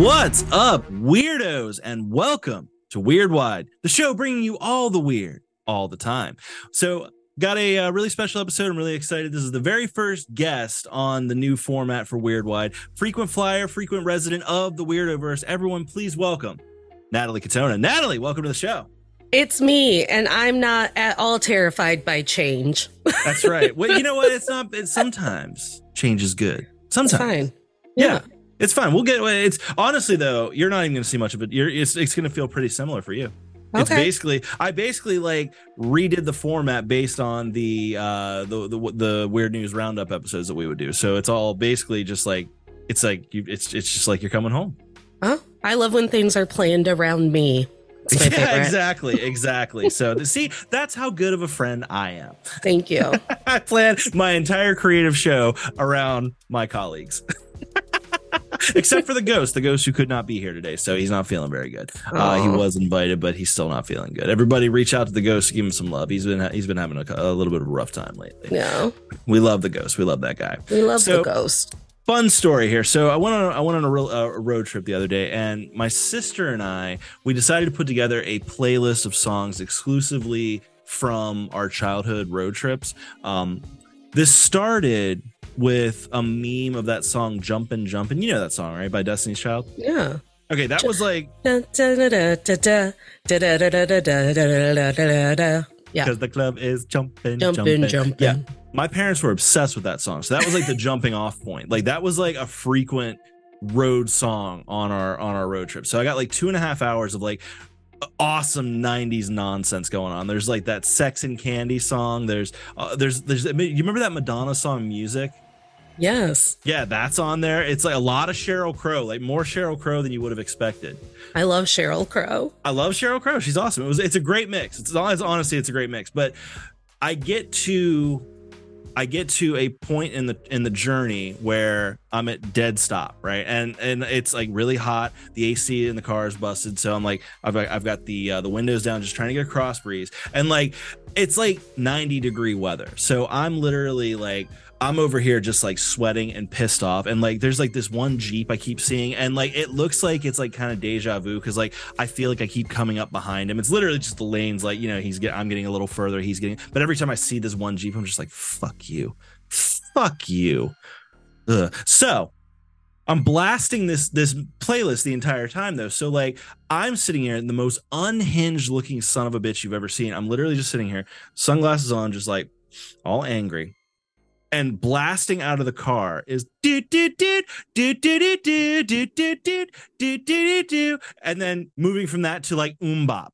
What's up, weirdos, and welcome to Weird Wide, the show bringing you all the weird all the time. So, got a uh, really special episode. I'm really excited. This is the very first guest on the new format for Weird Wide, frequent flyer, frequent resident of the Weirdoverse. Everyone, please welcome Natalie Katona. Natalie, welcome to the show. It's me, and I'm not at all terrified by change. That's right. well, you know what? It's not. It's sometimes change is good. Sometimes, It's fine. yeah. Yeah. It's fine. We'll get. It. It's honestly though, you're not even going to see much of it. You're. It's, it's going to feel pretty similar for you. It's basically I basically like redid the format based on the uh the, the the weird news roundup episodes that we would do. So it's all basically just like it's like you it's it's just like you're coming home. Huh? I love when things are planned around me. Yeah, favorite. exactly, exactly. so the, see, that's how good of a friend I am. Thank you. I plan my entire creative show around my colleagues. Except for the ghost, the ghost who could not be here today, so he's not feeling very good. Uh, he was invited, but he's still not feeling good. Everybody, reach out to the ghost, give him some love. He's been he's been having a, a little bit of a rough time lately. No, We love the ghost. We love that guy. we love So- the ghost. Fun story here. So I went on I went on a, real, uh, a road trip the other day, and my sister and I we decided to put together a playlist of songs exclusively from our childhood road trips. Um, this started with a meme of that song Jumpin' Jumpin'. You know that song, right? By Destiny's Child? Yeah. Okay, that was like Yeah. Because the club is jumping, jumping. jumping. Yeah. My parents were obsessed with that song. So that was like the jumping off point. Like that was like a frequent road song on our on our road trip. So I got like two and a half hours of like awesome 90s nonsense going on there's like that sex and candy song there's uh, there's there's you remember that madonna song music Yes. yeah that's on there it's like a lot of sheryl crow like more sheryl crow than you would have expected I love Sheryl Crow. I love Sheryl Crow. She's awesome. It was it's a great mix. It's, it's honestly it's a great mix. But I get to I get to a point in the in the journey where I'm at dead stop, right? And and it's like really hot. The AC in the car is busted, so I'm like I've I've got the uh, the windows down, just trying to get a cross breeze, and like it's like 90 degree weather. So I'm literally like I'm over here just like sweating and pissed off. And like there's like this one Jeep I keep seeing, and like it looks like it's like kind of deja vu because like I feel like I keep coming up behind him. It's literally just the lanes, like you know, he's getting I'm getting a little further, he's getting but every time I see this one Jeep, I'm just like, fuck you. Fuck you. Ugh. So I'm blasting this this playlist the entire time though. So like I'm sitting here in the most unhinged looking son of a bitch you've ever seen. I'm literally just sitting here, sunglasses on, just like all angry. And blasting out of the car is do do do do do do do do do do do do and then moving from that to like MMMBop.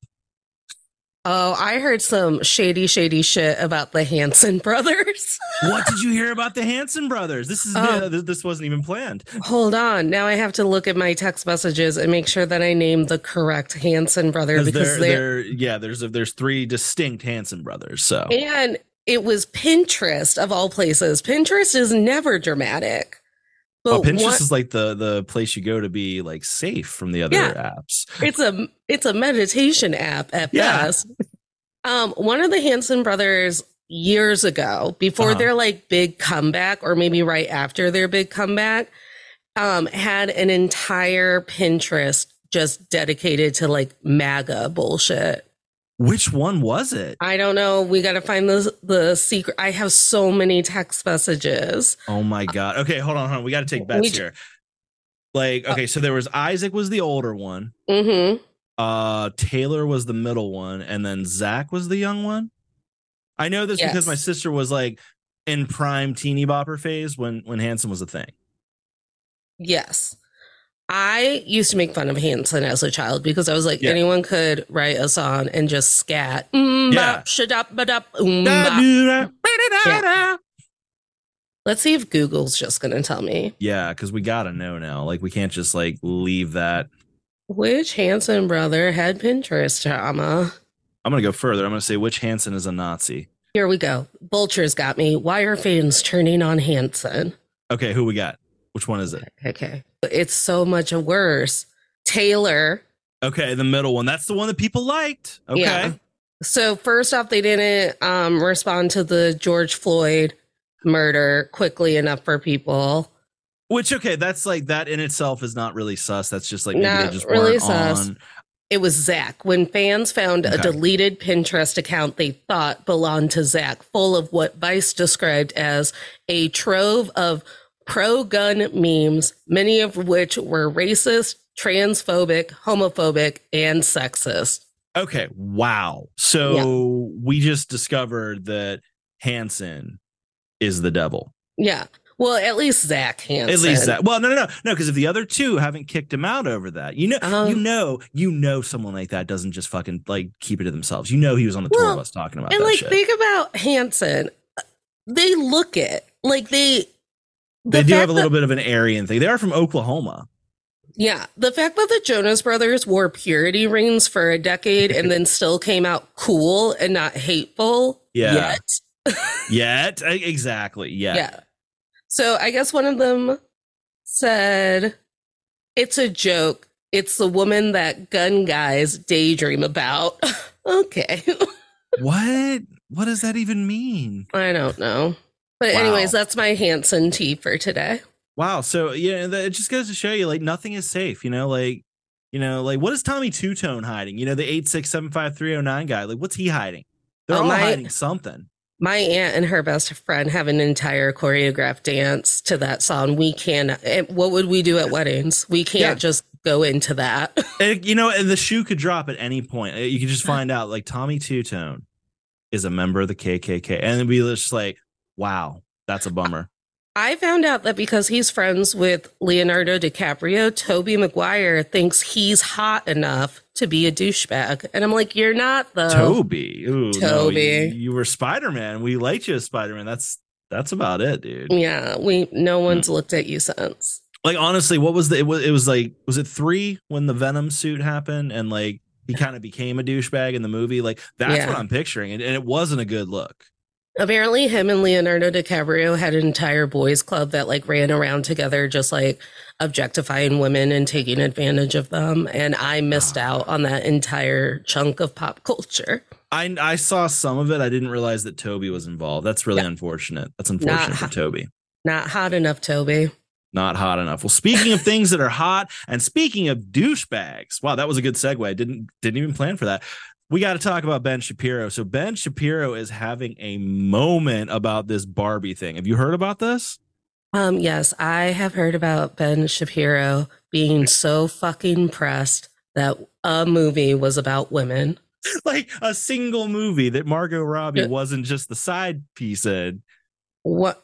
Oh, I heard some shady, shady shit about the Hanson brothers. What did you hear about the Hanson brothers? This is Oh. Um, this, this wasn't even planned. Hold on. Now I have to look at my text messages and make sure that I name the correct Hanson brother Because because there, they're there, yeah, there's there's three distinct Hanson brothers. So And it was Pinterest of all places. Pinterest is never dramatic. Well, Pinterest one- is like the the place you go to be like safe from the other Yeah. apps. it's a it's a meditation app at Yeah. best. Um, one of the Hanson brothers years ago, before Uh-huh. their like big comeback, or maybe right after their big comeback, um, had an entire Pinterest just dedicated to like MAGA bullshit. Which one was it? I don't know. We got to find the the secret. I have so many text messages. Oh my god. Okay, hold on, hold on. We got to take We bets j- here. Like, okay, so there was Isaac was the older one. Mm-hmm. Uh Taylor was the middle one, and then Zac was the young one. I know this because my sister was like in prime teeny bopper phase when when Hanson was a thing. Yes. I used to make fun of Hanson as a child because I was like, Yeah. anyone could write a song and just scat. Mm-hmm. Yeah. bop, shadop, badop, bop. Let's see if Google's just going to tell me Yeah, because we gotta know now. Like, we can't just like leave that. which Hanson brother had Pinterest drama. I'm gonna go further. I'm gonna say which Hanson is a Nazi. Here we go. Vulture's got me. Why are fans turning on Hanson? Okay, who we got? Which one is it? Okay. It's so much worse. Taylor Okay, the middle one. That's the one that people liked. Okay. Yeah. So first off, they didn't um, respond to the George Floyd murder quickly enough for people. Which okay, that's like that in itself is not really sus. That's just like maybe Not they just really sus. on. It was Zac. When fans found a deleted Pinterest account they thought belonged to Zac, full of what Vice described as a trove of pro gun memes, many of which were racist, transphobic, homophobic, and sexist. Okay, wow. So we just discovered that Hanson is the devil. Yeah. Well, at least Zac Hanson. At least that. Well, no, no, no, no. Because if the other two haven't kicked him out over that, you know, Um, you know, you know, someone like that doesn't just fucking like keep it to themselves. You know, he was on the tour Well, bus talking about And like, shit. think about Hanson. They look it like they. They the do have a little that- bit of an Aryan thing. They are from Oklahoma. Yeah, the fact that the Jonas Brothers wore purity rings for a decade and then still came out cool and not hateful. Yeah. Yet. Yet, exactly. Yeah. Yeah. So I guess one of them said, "It's a joke. It's the woman that gun guys daydream about." okay. What? What does that even mean? I don't know. But Wow. anyways, that's my Hanson tea for today. Wow. So yeah, it just goes to show you, like, nothing is safe. You know, like, you know, like, what is Tommy Tutone hiding? You know, the eight six seven five three zero nine guy. Like, what's he hiding? They're Oh, all my- hiding something. My aunt and her best friend have an entire choreographed dance to that song. We can. and eh, What would we do at weddings? We can't Yeah. just go into that. And, eh, you know, and the shoe could drop at any point. Uh, You could just uh. find out, like, Tommy Tutone is a member of the KKK, and it'd be just like, wow, that's a bummer. I found out that because he's friends with Leonardo DiCaprio, Tobey Maguire thinks he's hot enough to be a douchebag. And I'm like, you're not though. Tobey, Ooh, no, Tobey. you, you were Spider Man. We liked you as Spider Man. That's that's about it, dude. Yeah, we no Hmm. one's looked at you since. like honestly what was the it was, it was like was it three when the venom suit happened and like he kind of became a douchebag in the movie like that's Yeah. what i'm picturing and, and it wasn't a good look Apparently, him and Leonardo DiCaprio had an entire boys' club that like ran around together, just like objectifying women and taking advantage of them. And I missed out on that entire chunk of pop culture. i i saw some of it i didn't realize that tobey was involved that's really Yeah. unfortunate that's unfortunate Not for tobey Not hot enough, Tobey. not hot enough well speaking of things that are hot and speaking of douchebags wow that was a good segue i didn't didn't even plan for that we got to talk about Ben Shapiro. So Ben Shapiro is having a moment about this Barbie thing. Have you heard about this? Um, yes, I have heard about Ben Shapiro being so fucking pressed that a movie was about women. like a single movie that Margot Robbie Yeah. wasn't just the side piece in. What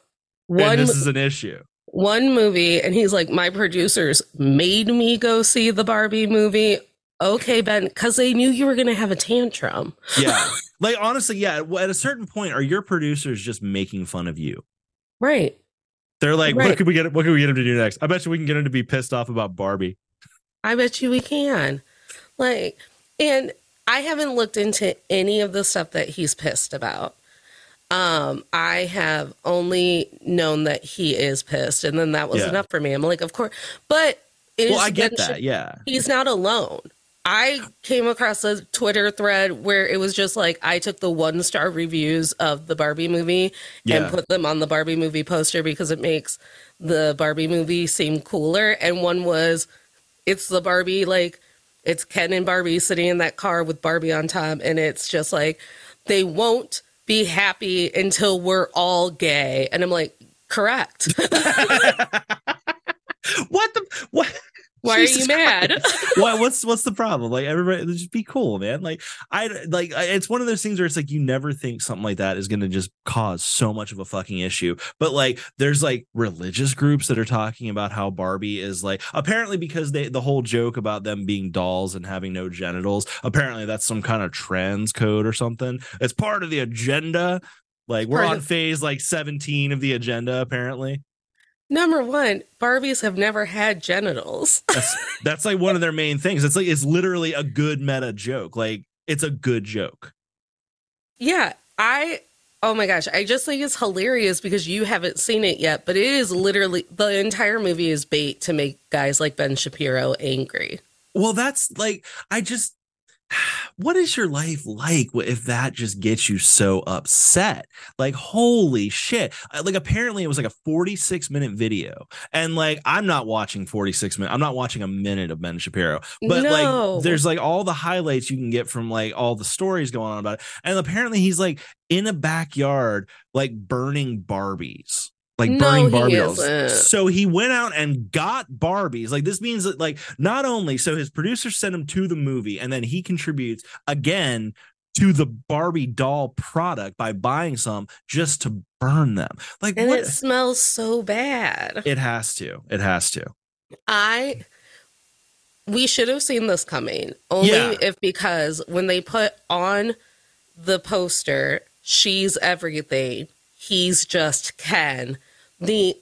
and one this is an issue. one movie and he's like my producers made me go see the Barbie movie. Okay, Ben, cuz they knew you were going to have a tantrum. Yeah. like honestly, yeah. At a certain point, are your producers just making fun of you? Right. They're like, what Right. could we get? What can we get him to do next? I bet you we can get him to be pissed off about Barbie. I bet you we can. Like, and I haven't looked into any of the stuff that he's pissed about. Um, I have only known that he is pissed, and then that was Yeah. enough for me. I'm like, of course, but it Well, I get that. Yeah. He's not alone. I came across a Twitter thread where it was just like I took the one star reviews of the Barbie movie Yeah. and put them on the Barbie movie poster because it makes the Barbie movie seem cooler. And one was, it's the Barbie, like, it's Ken and Barbie sitting in that car with Barbie on top. And it's just like, they won't be happy until we're all gay. And I'm like, correct. what the what? Why are you mad? What's what's the problem? Like everybody, just be cool, man. Like I like I- it's one of those things where it's like you never think something like that is going to just cause so much of a fucking issue. But like there's like religious groups that are talking about how Barbie is like apparently because they the whole joke about them being dolls and having no genitals. Apparently that's some kind of trans code or something. It's part of the agenda. Like we're on phase like 17 of the agenda apparently. Number one, Barbies have never had genitals. That's that's like one of their main things. It's like it's literally a good meta joke. Like it's a good joke. yeah, I. Oh my gosh, I just think it's hilarious because you haven't seen it yet, but it is literally the entire movie is bait to make guys like Ben Shapiro angry. Well, that's like I just what is your life like if that just gets you so upset? Like, holy shit. Like, apparently, it was like a 46 minute video. And like, I'm not watching 46 minutes. I'm not watching a minute of Ben Shapiro, but no. like, there's like all the highlights you can get from like all the stories going on about it. And apparently, he's like in a backyard, like burning Barbies like burning no, Barbie dolls. So he went out and got Barbies. Like this means that like not only so his producer sent him to the movie and then he contributes again to the Barbie doll product by buying some just to burn them. Like and what? it smells so bad. It has to. It has to. I we should have seen this coming. Only yeah. if because when they put on the poster, she's everything. He's just Ken the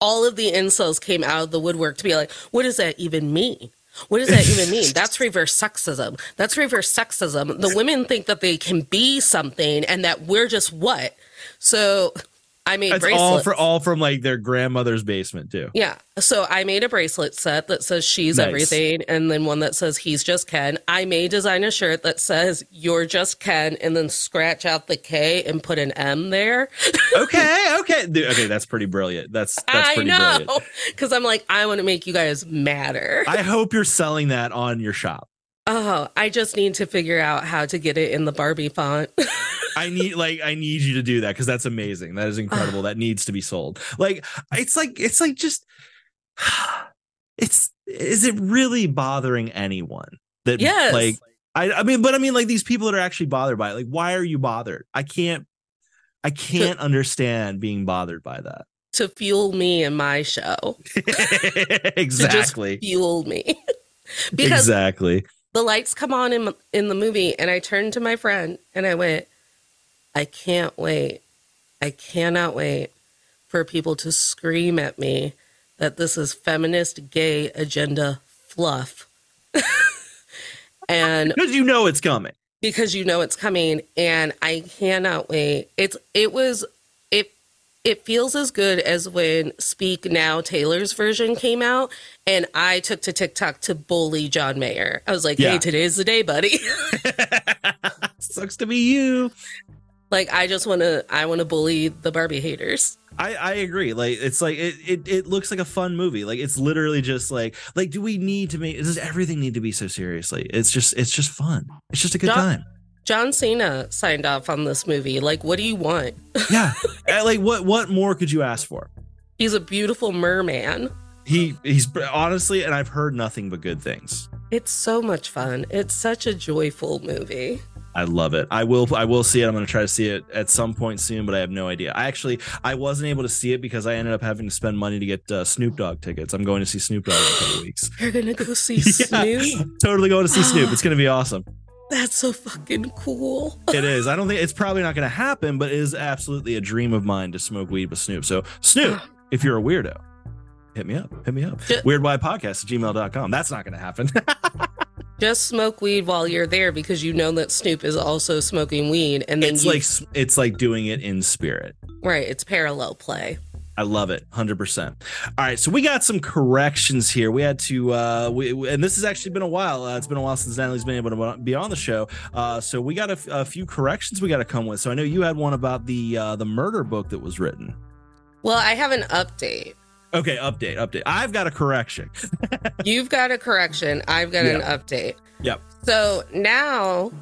all of the incels came out of the woodwork to be like, what does that even mean? What does that even mean? That's reverse sexism. That's reverse sexism. The women think that they can be something and that we're just what? So I made That's bracelets. all for all from like their grandmother's basement too. Yeah. So I made a bracelet set that says she's nice. everything and then one that says he's just Ken. I may design a shirt that says you're just Ken and then scratch out the K and put an M there. okay, okay. Okay, that's pretty brilliant. That's that's pretty I know. Cuz I'm like I want to make you guys matter. I hope you're selling that on your shop. Oh, I just need to figure out how to get it in the Barbie font. I need like I need you to do that because that's amazing. That is incredible. Uh. that needs to be sold. Like it's like it's like just it's is it really bothering anyone that yes. like I I mean but I mean like these people that are actually bothered by it like why are you bothered? I can't I can't to, understand being bothered by that. To fuel me in my show. exactly. fuel me. because exactly. The lights come on in in the movie and I turned to my friend and I went I can't wait. I cannot wait for people to scream at me that this is feminist gay agenda fluff. and because you know it's coming. Because you know it's coming and I cannot wait. It's it was it feels as good as when Speak Now Taylor's version came out and I took to TikTok to bully John Mayer. I was like, yeah. "Hey, today's the day, buddy." Sucks to be you. Like I just want to I want to bully the Barbie haters. I, I agree. Like it's like it, it it looks like a fun movie. Like it's literally just like like do we need to make does everything need to be so seriously? It's just it's just fun. It's just a good John, time. John Cena signed off on this movie. Like what do you want? yeah. Like what what more could you ask for? He's a beautiful merman. He he's honestly and I've heard nothing but good things. It's so much fun. It's such a joyful movie. I love it. I will. I will see it. I'm going to try to see it at some point soon, but I have no idea. I actually I wasn't able to see it because I ended up having to spend money to get uh, Snoop Dogg tickets. I'm going to see Snoop Dogg in a couple weeks. You're gonna go see yeah, Snoop? Totally going to see Snoop. It's going to be awesome. That's so fucking cool. it is. I don't think it's probably not going to happen, but it is absolutely a dream of mine to smoke weed with Snoop. So Snoop, if you're a weirdo, hit me up. Hit me up. Weirdwhypodcast at gmail.com. That's not going to happen. Just smoke weed while you're there because you know that Snoop is also smoking weed, and then it's you, like it's like doing it in spirit. Right, it's parallel play. I love it, hundred percent. All right, so we got some corrections here. We had to, uh, we, and this has actually been a while. Uh, it's been a while since Natalie's been able to be on the show. Uh, so we got a, a few corrections we got to come with. So I know you had one about the uh, the murder book that was written. Well, I have an update. Okay, update, update. I've got a correction. You've got a correction. I've got yep. an update. Yep. So now,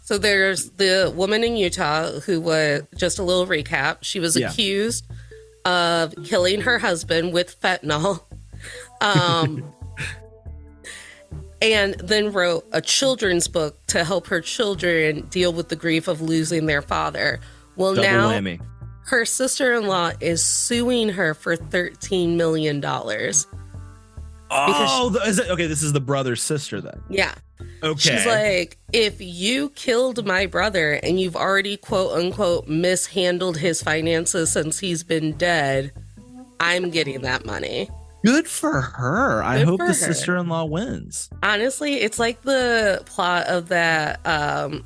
so there's the woman in Utah who was just a little recap. She was yeah. accused of killing her husband with fentanyl. Um, and then wrote a children's book to help her children deal with the grief of losing their father. Well, Double now whammy her sister in law is suing her for $13 million. Oh, she, is it, okay. This is the brother's sister then. Yeah. Okay. She's like, if you killed my brother and you've already quote unquote mishandled his finances since he's been dead, I'm getting that money. Good for her. Good I hope the sister in law wins. Honestly, it's like the plot of that um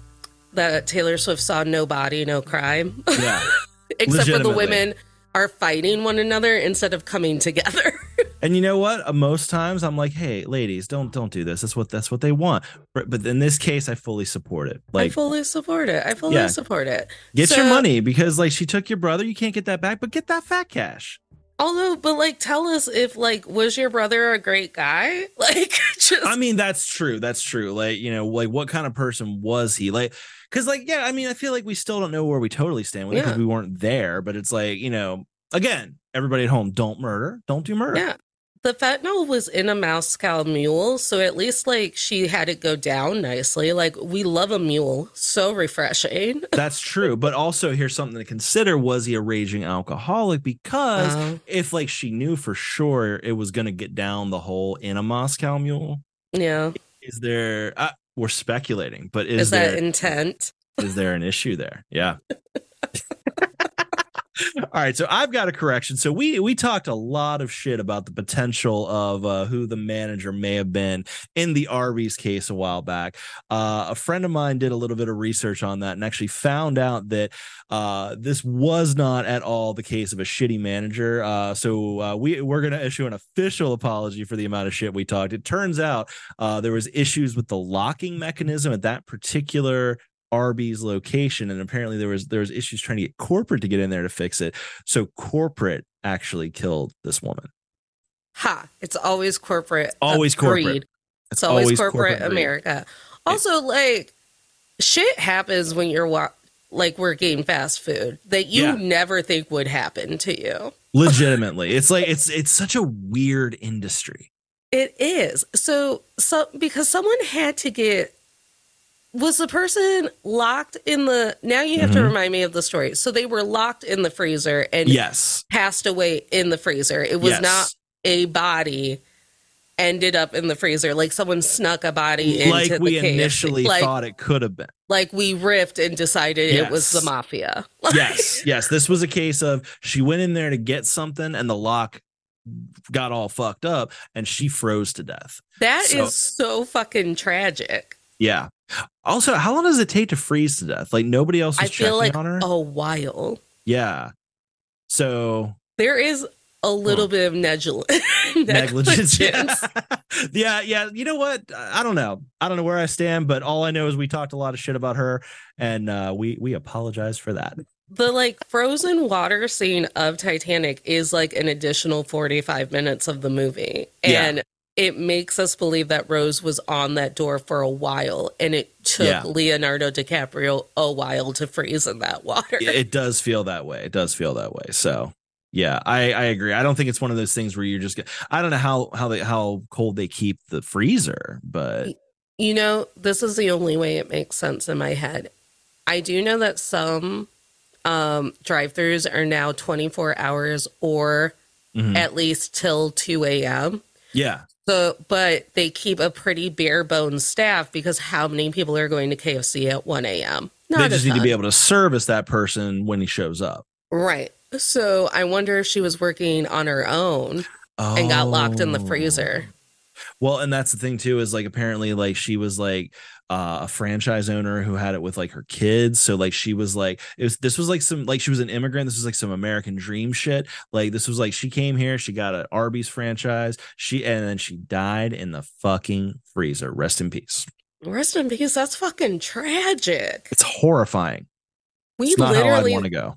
that Taylor Swift saw No Body, No Crime. Yeah. except for the women are fighting one another instead of coming together. And you know what? Uh, Most times I'm like, hey, ladies, don't don't do this. That's what that's what they want. But, in this case, I fully support it. I Like, fully support it. I fully Yeah. support it. get your money because like she took your brother. You can't get that back, but get that fat cash. Although, but like, tell us if like, was your brother a great guy? Like, just I mean, that's true. That's true. Like, you know, like what kind of person was he? Like, because, like, yeah, I mean, I feel like we still don't know where we totally stand with it because we weren't there. But it's like, you know, again, everybody at home, don't murder, don't do murder. yeah. The fentanyl was in a Moscow mule, so at least like she had it go down nicely. Like we love a mule, so refreshing. That's true. But also, here's something to consider: was he a raging alcoholic? Because Uh, if, like, she knew for sure it was going to get down the hole in a Moscow Mule, yeah, is there? Uh, we're speculating, but is, is, that there intent? is there an issue there? Yeah. All right, so I've got a correction. So we we talked a lot of shit about the potential of uh, who the manager may have been in the Arby's case a while back. Uh, a friend of mine did a little bit of research on that and actually found out that uh, this was not at all the case of a shitty manager. Uh, so uh, we we're gonna issue an official apology for the amount of shit we talked. It turns out uh, there was issues with the locking mechanism at that particular Arby's location, and apparently there was there was issues trying to get corporate to get in there to fix it. So corporate actually killed this woman. Ha! It's always corporate. Always corporate. It's, It's always, corporate, greed. America. Also, like shit happens when you're wa- like working fast food that you Yeah. never think would happen to you. Legitimately, it's like it's it's such a weird industry. It is. So so because someone had to get was the person locked in the now you have to Mhm. remind me of the story. So they were locked in the freezer and Yes, passed away in the freezer. It was yes. not a body ended up in the freezer like someone snuck a body into the like the we KFC. initially like, thought it could have been. like we riffed and decided it was the Yes. mafia. yes, yes. This was a case of she went in there to get something, and the lock got all fucked up, and she froze to death. That is So- so fucking tragic. Yeah. Also, how long does it take to freeze to death? Like nobody else I was feel checking like on her. a while. Yeah. So There is a little Huh. bit of negligence. negligence. Yeah. yeah, yeah. You know what? I don't know. I don't know where I stand, but all I know is we talked a lot of shit about her, and uh, we we apologize for that. the like frozen water scene of Titanic is like an additional 45 minutes of the movie. Yeah. It makes us believe that Rose was on that door for a while and it took Yeah. Leonardo DiCaprio a while to freeze in that water. It, it does feel that way. It does feel that way. So. Yeah, I, I agree. I don't think it's one of those things where you're just. get- I don't know how how they how cold they keep the freezer, but You know, this is the only way it makes sense in my head. I do know that some um, drive-throughs are now 24 hours or Mhm. at least till 2 a.m. yeah, So, but they keep a pretty bare bones staff because how many people are going to KFC at 1 a.m.? they just need to be able to service that person when he shows up. right. So I wonder if she was working on her own and got locked in the Oh. freezer. Well, and that's the thing too is like apparently like she was like uh, a franchise owner who had it with like her kids. So like she was like it was this was like some like she was an immigrant. This was like some American dream shit. Like this was like she came here, she got an Arby's franchise. She and then she died in the fucking freezer. Rest in peace. Rest in peace. That's fucking tragic. It's horrifying. We it's not literally want to go.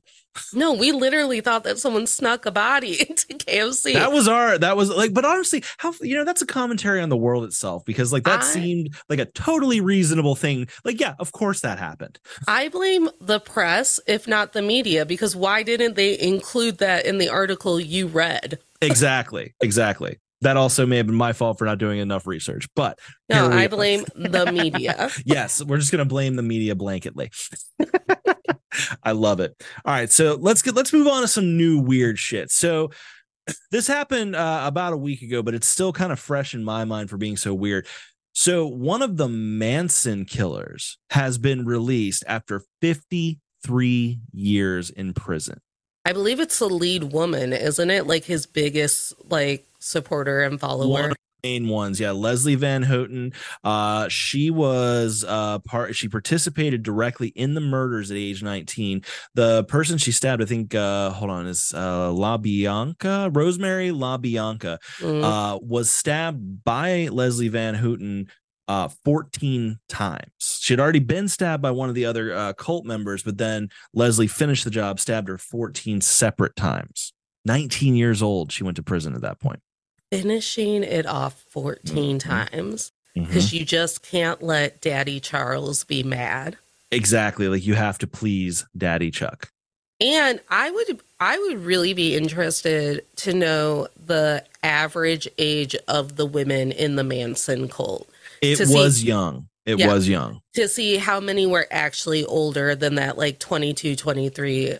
No, we literally thought that someone snuck a body into KFC. That was our that was like but honestly how you know that's a commentary on the world itself because like that I- seemed like a totally reasonable thing. Like yeah, of course that happened. I blame the press, if not the media, because why didn't they include that in the article you read? exactly exactly that also may have been my fault for not doing enough research but No, I blame the media. yes we're just going to blame the media blanketly i love it all right so let's get let's move on to some new weird shit so this happened uh, about a week ago but it's still kind of fresh in my mind for being so weird so one of the manson killers has been released after 53 years in prison I believe it's the lead woman, isn't it? Like his biggest like supporter and follower. Main ones. Yeah leslie van houten uh she was uh part she participated directly in the murders at age 19 the person she stabbed i think uh hold on is uh la bianca rosemary la bianca Mm. uh was stabbed by leslie van houten uh 14 times. She had already been stabbed by one of the other uh, cult members but then leslie finished the job stabbed her 14 separate times. 19 years old she went to prison at that point Finishing it off 14 Mhm. times because you just can't let Daddy Charles be mad. Exactly. Like you have to please Daddy Chuck. And I would I would really be interested to know the average age of the women in the Manson cult It To see- was young. It Yeah. was young. to see how many were actually older than that like 22 23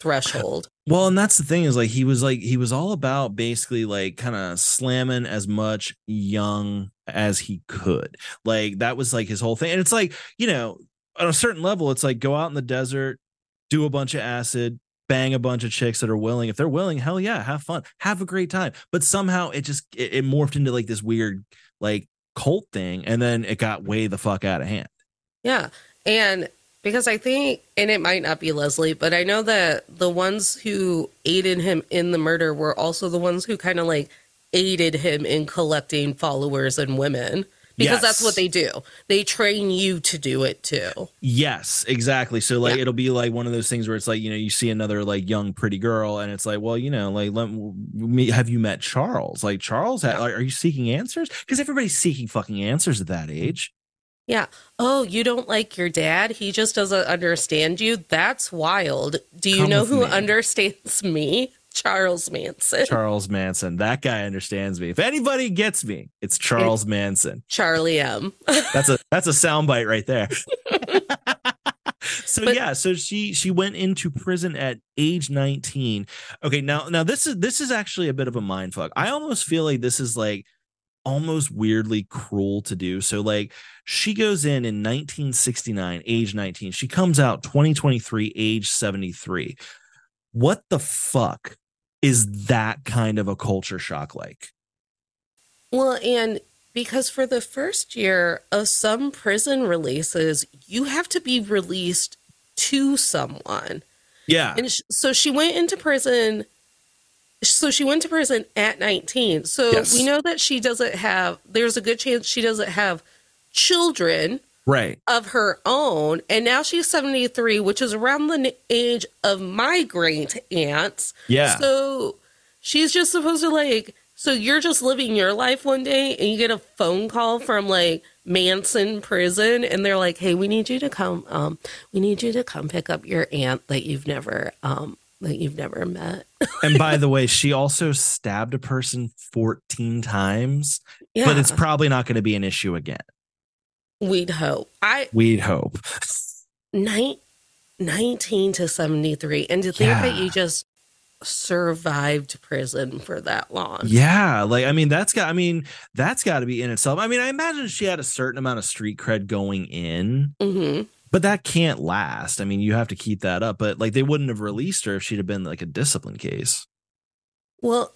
threshold. Well, and that's the thing is like he was like he was all about basically like kind of slamming as much young as he could. Like that was like his whole thing. And it's like, you know, on a certain level, it's like go out in the desert, do a bunch of acid, bang a bunch of chicks that are willing. If they're willing, hell yeah, have fun, have a great time. But somehow it just it, it morphed into like this weird like cult thing, and then it got way the fuck out of hand. Yeah. And because I think, and it might not be Leslie, but I know that the ones who aided him in the murder were also the ones who kind of like aided him in collecting followers and women. Because that's what they do. They train you to do it too. Yes, exactly. So like Yeah. it'll be like one of those things where it's like you know you see another like young pretty girl and it's like well you know like let me have you met Charles like Charles ha- are you seeking answers because everybody's seeking fucking answers at that age. Yeah. Oh, you don't like your dad? He just doesn't understand you? That's wild. Do you Come know who me. understands me? Charles Manson. Charles Manson that guy understands me. If anybody gets me, it's Charles Manson. Charlie M. That's a that's a soundbite right there. so But- yeah, so she she went into prison at age 19. Okay, now now this is this is actually a bit of a mind fuck. I almost feel like this is like almost weirdly cruel to do. So like she goes in in 1969, age 19. She comes out 2023, age 73. What the fuck is that kind of a culture shock like? Well, and because for the first year of some prison releases, you have to be released to someone. Yeah. And so she went into prison. So she went to prison at 19. So Yes. we know that she doesn't have, there's a good chance she doesn't have children Right. of her own. And now she's 73, which is around the age of my great aunts. Yeah. So she's just supposed to like so you're just living your life one day and you get a phone call from like Manson prison and they're like, "Hey, we need you to come um we need you to come pick up your aunt that you've never um that you've never met." and by the way, she also stabbed a person 14 times, Yeah. but it's probably not going to be an issue again. we'd hope. I We'd hope. nine, 19 to 73 and to think that you just survived prison for that long. Yeah, like I mean, that's got. I mean, that's got to be in itself. I mean, I imagine she had a certain amount of street cred going in, Mhm. But that can't last. I mean, you have to keep that up. But like, they wouldn't have released her if she'd have been like a discipline case. Well,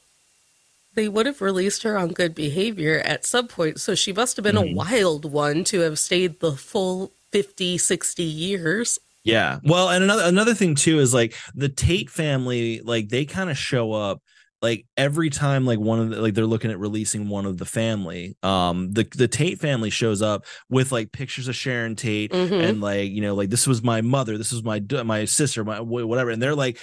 they would have released her on good behavior at some point, so she must have been Mhm. a wild one to have stayed the full 50, 60 years. Yeah. Well, and another another thing too is like the Tate family, like they kind of show up like every time like one of the like they're looking at releasing one of the family. Um the the Tate family shows up with like pictures of Sharon Tate Mhm. and like, you know, like this was my mother, this was my my sister, my whatever and they're like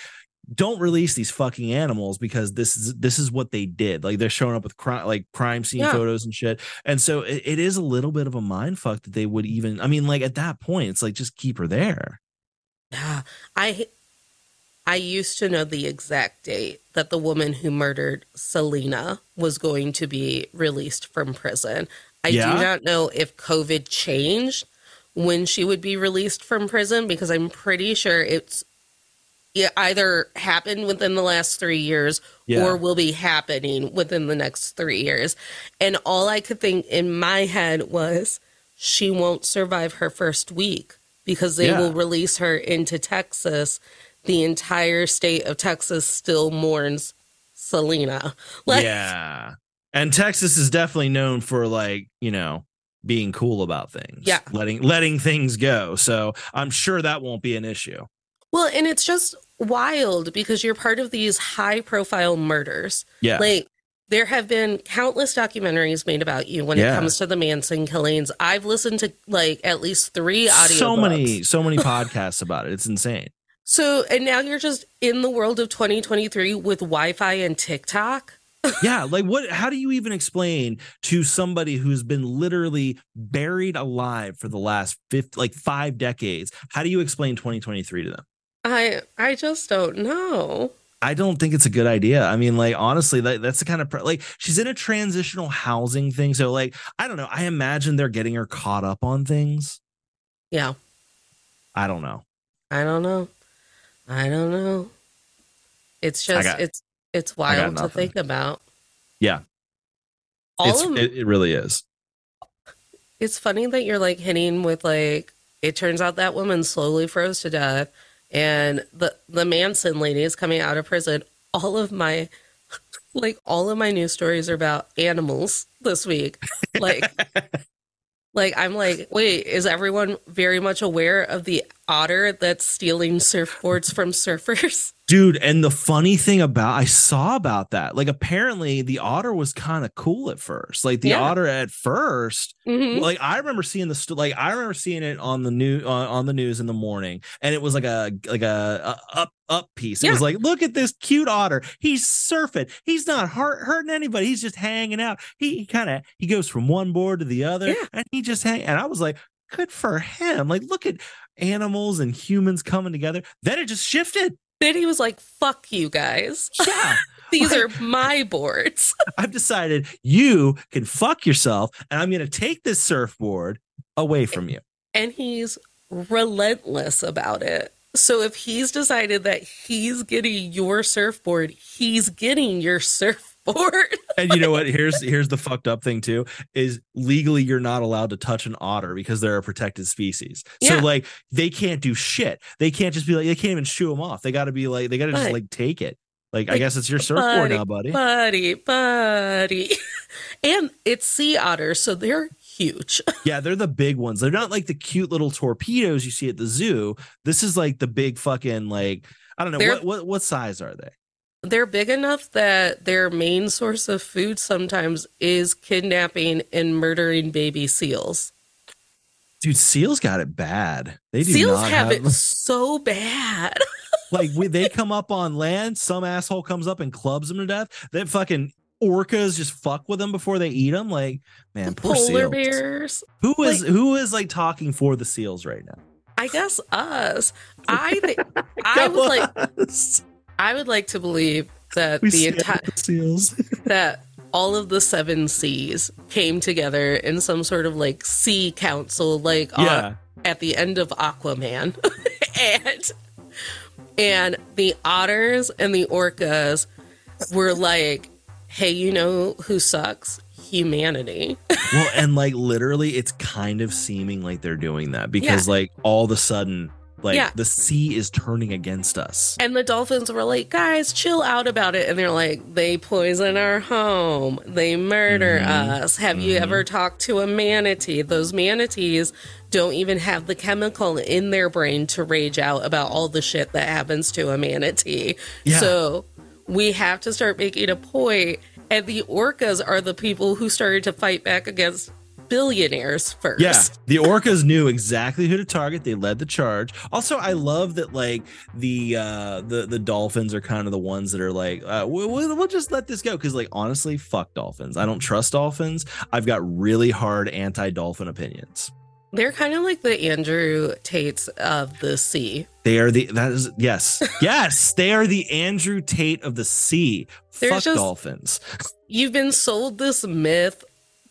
don't release these fucking animals because this is this is what they did. Like they're showing up with crime like crime scene Yeah. photos and shit. And so it, it is a little bit of a mind fuck that they would even I mean like at that point it's like just keep her there. Yeah, I I used to know the exact date that the woman who murdered Selena was going to be released from prison. I Yeah? do not know if COVID changed when she would be released from prison because I'm pretty sure it's it either happened within the last three years Yeah. or will be happening within the next three years. And all I could think in my head was she won't survive her first week because they Yeah. will release her into Texas. The entire state of Texas still mourns Selena. Like, yeah. And Texas is definitely known for like, you know, being cool about things. Yeah. Letting letting things go. So I'm sure that won't be an issue. Well, and it's just wild because you're part of these high profile murders. Yeah. Like there have been countless documentaries made about you when Yeah. it comes to the Manson killings. I've listened to like at least three audio so many, so many podcasts about it. It's insane. So, and now you're just in the world of 2023 with Wi-Fi and TikTok. yeah like what how do you even explain to somebody who's been literally buried alive for the last fifth like five decades? How do you explain 2023 to them? I I just don't know. i don't think it's a good idea. I mean like honestly that, that's the kind of pre- like she's in a transitional housing thing so like i don't know. I imagine they're getting her caught up on things. Yeah, i don't know. I don't know. I don't know. It's just got- it's it's wild to think about. Yeah. Of it, it really is it's funny that you're like hitting with like it turns out that woman slowly froze to death and the the Manson lady is coming out of prison. All of my like all of my news stories are about animals this week. Like like I'm like, wait, is everyone very much aware of the otter that's stealing surfboards from surfers? dude and the funny thing about i saw about that like apparently the otter was kind of cool at first like the Yeah. otter at first Mhm. like I remember seeing the st- like I remember seeing it on the new on, on the news in the morning, and it was like a like a, a up up piece. It was like, look at this cute otter. He's surfing. He's not hurt, hurting anybody. He's just hanging out. He, he kind of he goes from one board to the other, Yeah. and he just hang. And I was like, good for him. Like, look at animals and humans coming together. Then it just shifted. Then he was like, fuck you guys. Yeah. These Like- are my boards. I've decided you can fuck yourself, and I'm gonna take this surfboard away from you. and he's relentless about it. So if he's decided that he's getting your surfboard, he's getting your surfboard. And you know what? Here's here's the fucked up thing too is legally you're not allowed to touch an otter because they're a protected species. So Yeah. like they can't do shit. They can't just be like they can't even shoo them off. They got to be like they got to just like take it. Like, I guess it's your surfboard buddy, now, buddy. buddy, buddy. and it's sea otters, so they're huge. Yeah, they're the big ones. They're not like the cute little torpedoes you see at the zoo. This is like the big fucking like I don't know what what what size are they? They're big enough that their main source of food sometimes is kidnapping and murdering baby seals. Dude, seals got it bad. They do Seals not have, have, it so bad. like we, they come up on land some asshole comes up and clubs them to death then fucking orcas just fuck with them before they eat them like man poor Polar seals. bears. who is who is like talking for the seals right now I guess us. I think I was like. I would like to believe that we the stand entire seals that all of the seven seas came together in some sort of like sea council, like yeah at the end of Aquaman, and and the otters and the orcas were like, "Hey, you know who sucks? Humanity." well and like literally it's kind of seeming like they're doing that because like all of a sudden like Yeah. the sea is turning against us And the dolphins were like, guys, chill out about it. And they're like, they poison our home. They murder Mhm. us. Have you Mhm. ever talked to a manatee? Those manatees don't even have the chemical in their brain to rage out about all the shit that happens to a manatee. Yeah. So we have to start making a point. And the orcas are the people who started to fight back against billionaires first. Yeah, the orcas knew exactly who to target. They led the charge. Also, I love that like the uh the the dolphins are kind of the ones that are like, uh, we'll, we'll just let this go because like honestly, fuck dolphins. I don't trust dolphins. I've got really hard anti-dolphin opinions. They're kind of like the Andrew Tates of the sea. They are the that is yes yes they are the Andrew Tate of the sea. They're Fuck just- dolphins. You've been sold this myth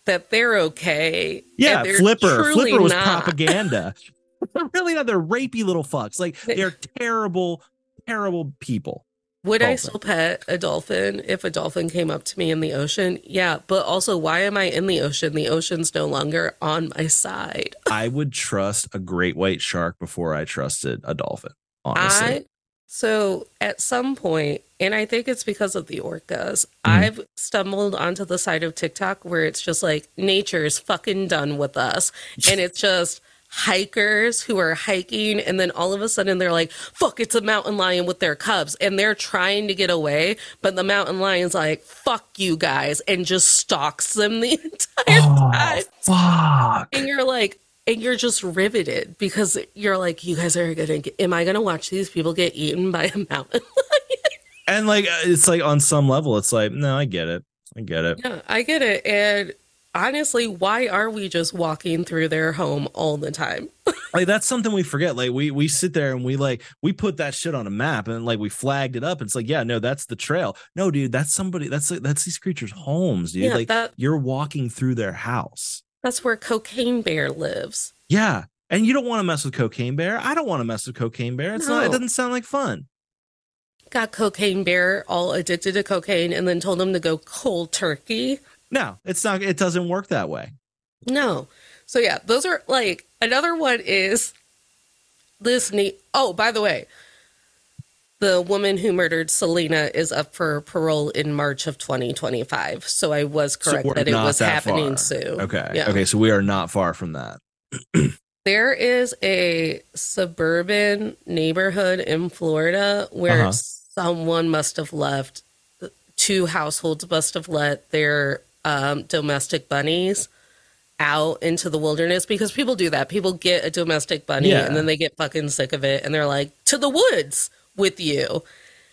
that they're okay. Yeah, they're Flipper. Flipper was not. propaganda. they're really not. They're rapey little fucks. Like They- they're terrible, terrible people. Would I still pet a dolphin if a dolphin came up to me in the ocean? Yeah, but also, why am I in the ocean? The ocean's no longer on my side. I would trust a great white shark before I trusted a dolphin. Honestly, I So at some point, and I think it's because of the orcas, Mm-hmm. I've stumbled onto the side of TikTok where it's just like nature's fucking done with us. And it's just hikers who are hiking and then all of a sudden they're like, fuck, it's a mountain lion with their cubs. And they're trying to get away, but the mountain lion's like, fuck you guys, and just stalks them the entire time. fuck. And you're like, and you're just riveted because you're like, you guys are gonna. Get, am I gonna watch these people get eaten by a mountain lion? And like uh, it's like on some level, it's like, no, I get it. I get it. Yeah, I get it. And honestly, why are we just walking through their home all the time? like that's something we forget like we we sit there and we like we put that shit on a map and like we flagged it up it's like yeah no that's the trail no dude that's somebody that's like that's these creatures homes dude Yeah, like that- you're walking through their house That's where Cocaine Bear lives. yeah and you don't want to mess with cocaine bear i don't want to mess with cocaine bear it's not it doesn't sound like fun Got Cocaine Bear all addicted to cocaine and then told him to go cold turkey. no it's not it doesn't work that way No. So yeah, those are like another one is this neat. Oh, by the way, the woman who murdered Selena is up for parole in March of 2025. So I was correct we're that it was that happening far. soon. okay Yeah. okay so we are not far from that There is a suburban neighborhood in Florida where Uh-huh. someone must have left, two households must have let their um, domestic bunnies out into the wilderness because people do that. People get a domestic bunny Yeah. and then they get fucking sick of it and they're like, to the woods with you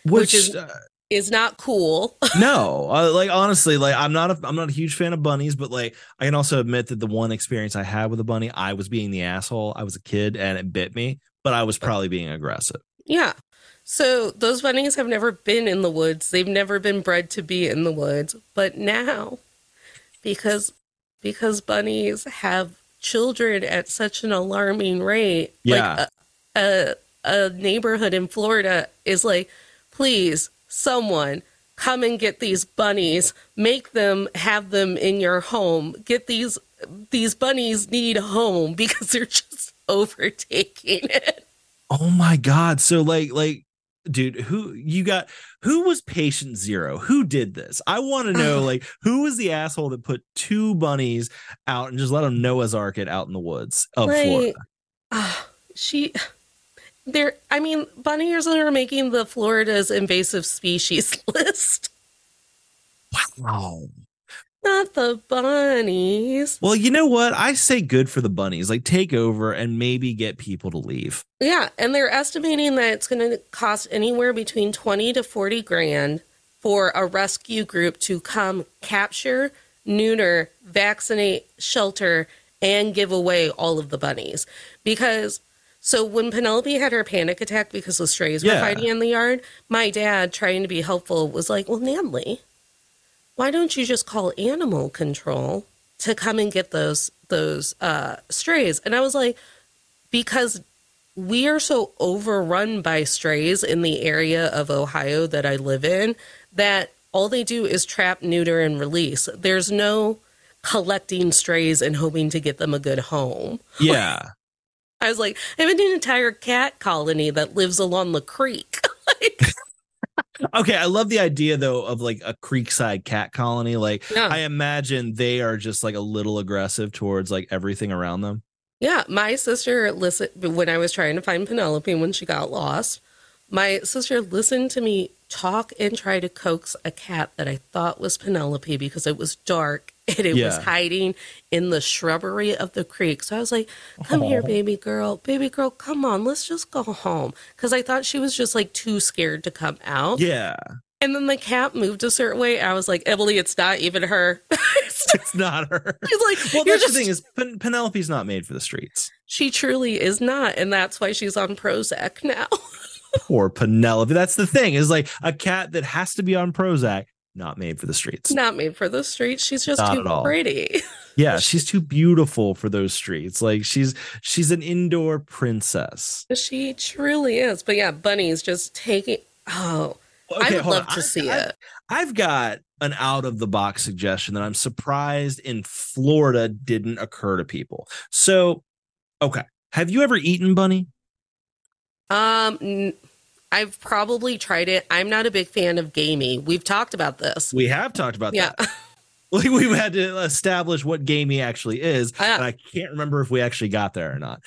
which, Which is- uh, is not cool. no uh, like honestly like i'm not a i'm not a huge fan of bunnies but like i can also admit that the one experience i had with a bunny i was being the asshole i was a kid and it bit me but i was probably being aggressive yeah. So those bunnies have never been in the woods. They've never been bred to be in the woods. But now, because because bunnies have children at such an alarming rate, Yeah. like a, a a neighborhood in Florida is like, please, someone come and get these bunnies, make them have them in your home. Get these these bunnies need home because they're just overtaking it. oh my god. So like like dude who you got who was patient zero? Who did this? I want to know like who was the asshole that put two bunnies out and just let them noah's ark it out in the woods of Like, florida? Ah, she there I mean bunnies are making the Florida's invasive species list. wow Not the bunnies. well you know what i say good for the bunnies like take over and maybe get people to leave Yeah, and they're estimating that it's going to cost anywhere between 20 to 40 grand for a rescue group to come capture, neuter, vaccinate, shelter, and give away all of the bunnies. Because so when Penelope had her panic attack because the strays were fighting in the yard, my dad, trying to be helpful, was like, Well, Natalie, why don't you just call animal control to come and get those those uh strays? And I was like, because we are so overrun by strays in the area of Ohio that I live in that all they do is trap, neuter, and release. There's no collecting strays and hoping to get them a good home. yeah I was like, I have an entire cat colony that lives along the creek. like, okay i love the idea though of like a creekside cat colony like yeah. i imagine they are just like a little aggressive towards like everything around them Yeah, my sister listened when I was trying to find Penelope when she got lost. My sister listened to me talk and try to coax a cat that I thought was Penelope because it was dark and it was hiding in the shrubbery of the creek. So I was like, "Come here, baby girl. Baby girl, come on. Let's just go home." Cuz I thought she was just like too scared to come out. yeah And then the cat moved a certain way. I was like, "Emily, it's not even her." it's not her She's like, well "You're that's just the thing is Pen- penelope's not made for the streets She truly is not, and that's why she's on Prozac now. Poor penelope that's the thing is like a cat that has to be on prozac not made for the streets not made for the streets. She's just Not too pretty. yeah she's too beautiful for those streets like she's she's an indoor princess she truly is. But yeah, Bunny's just taking. Oh, I would love on. to I- see I- it. I've got an out of the box suggestion that I'm surprised in Florida didn't occur to people. So, okay. Have you ever eaten bunny? Um, I've probably tried it. I'm not a big fan of gamey. We've talked about this. We have talked about Yeah. that. Like we've had to establish what gamey actually is, Yeah. and I can't remember if we actually got there or not.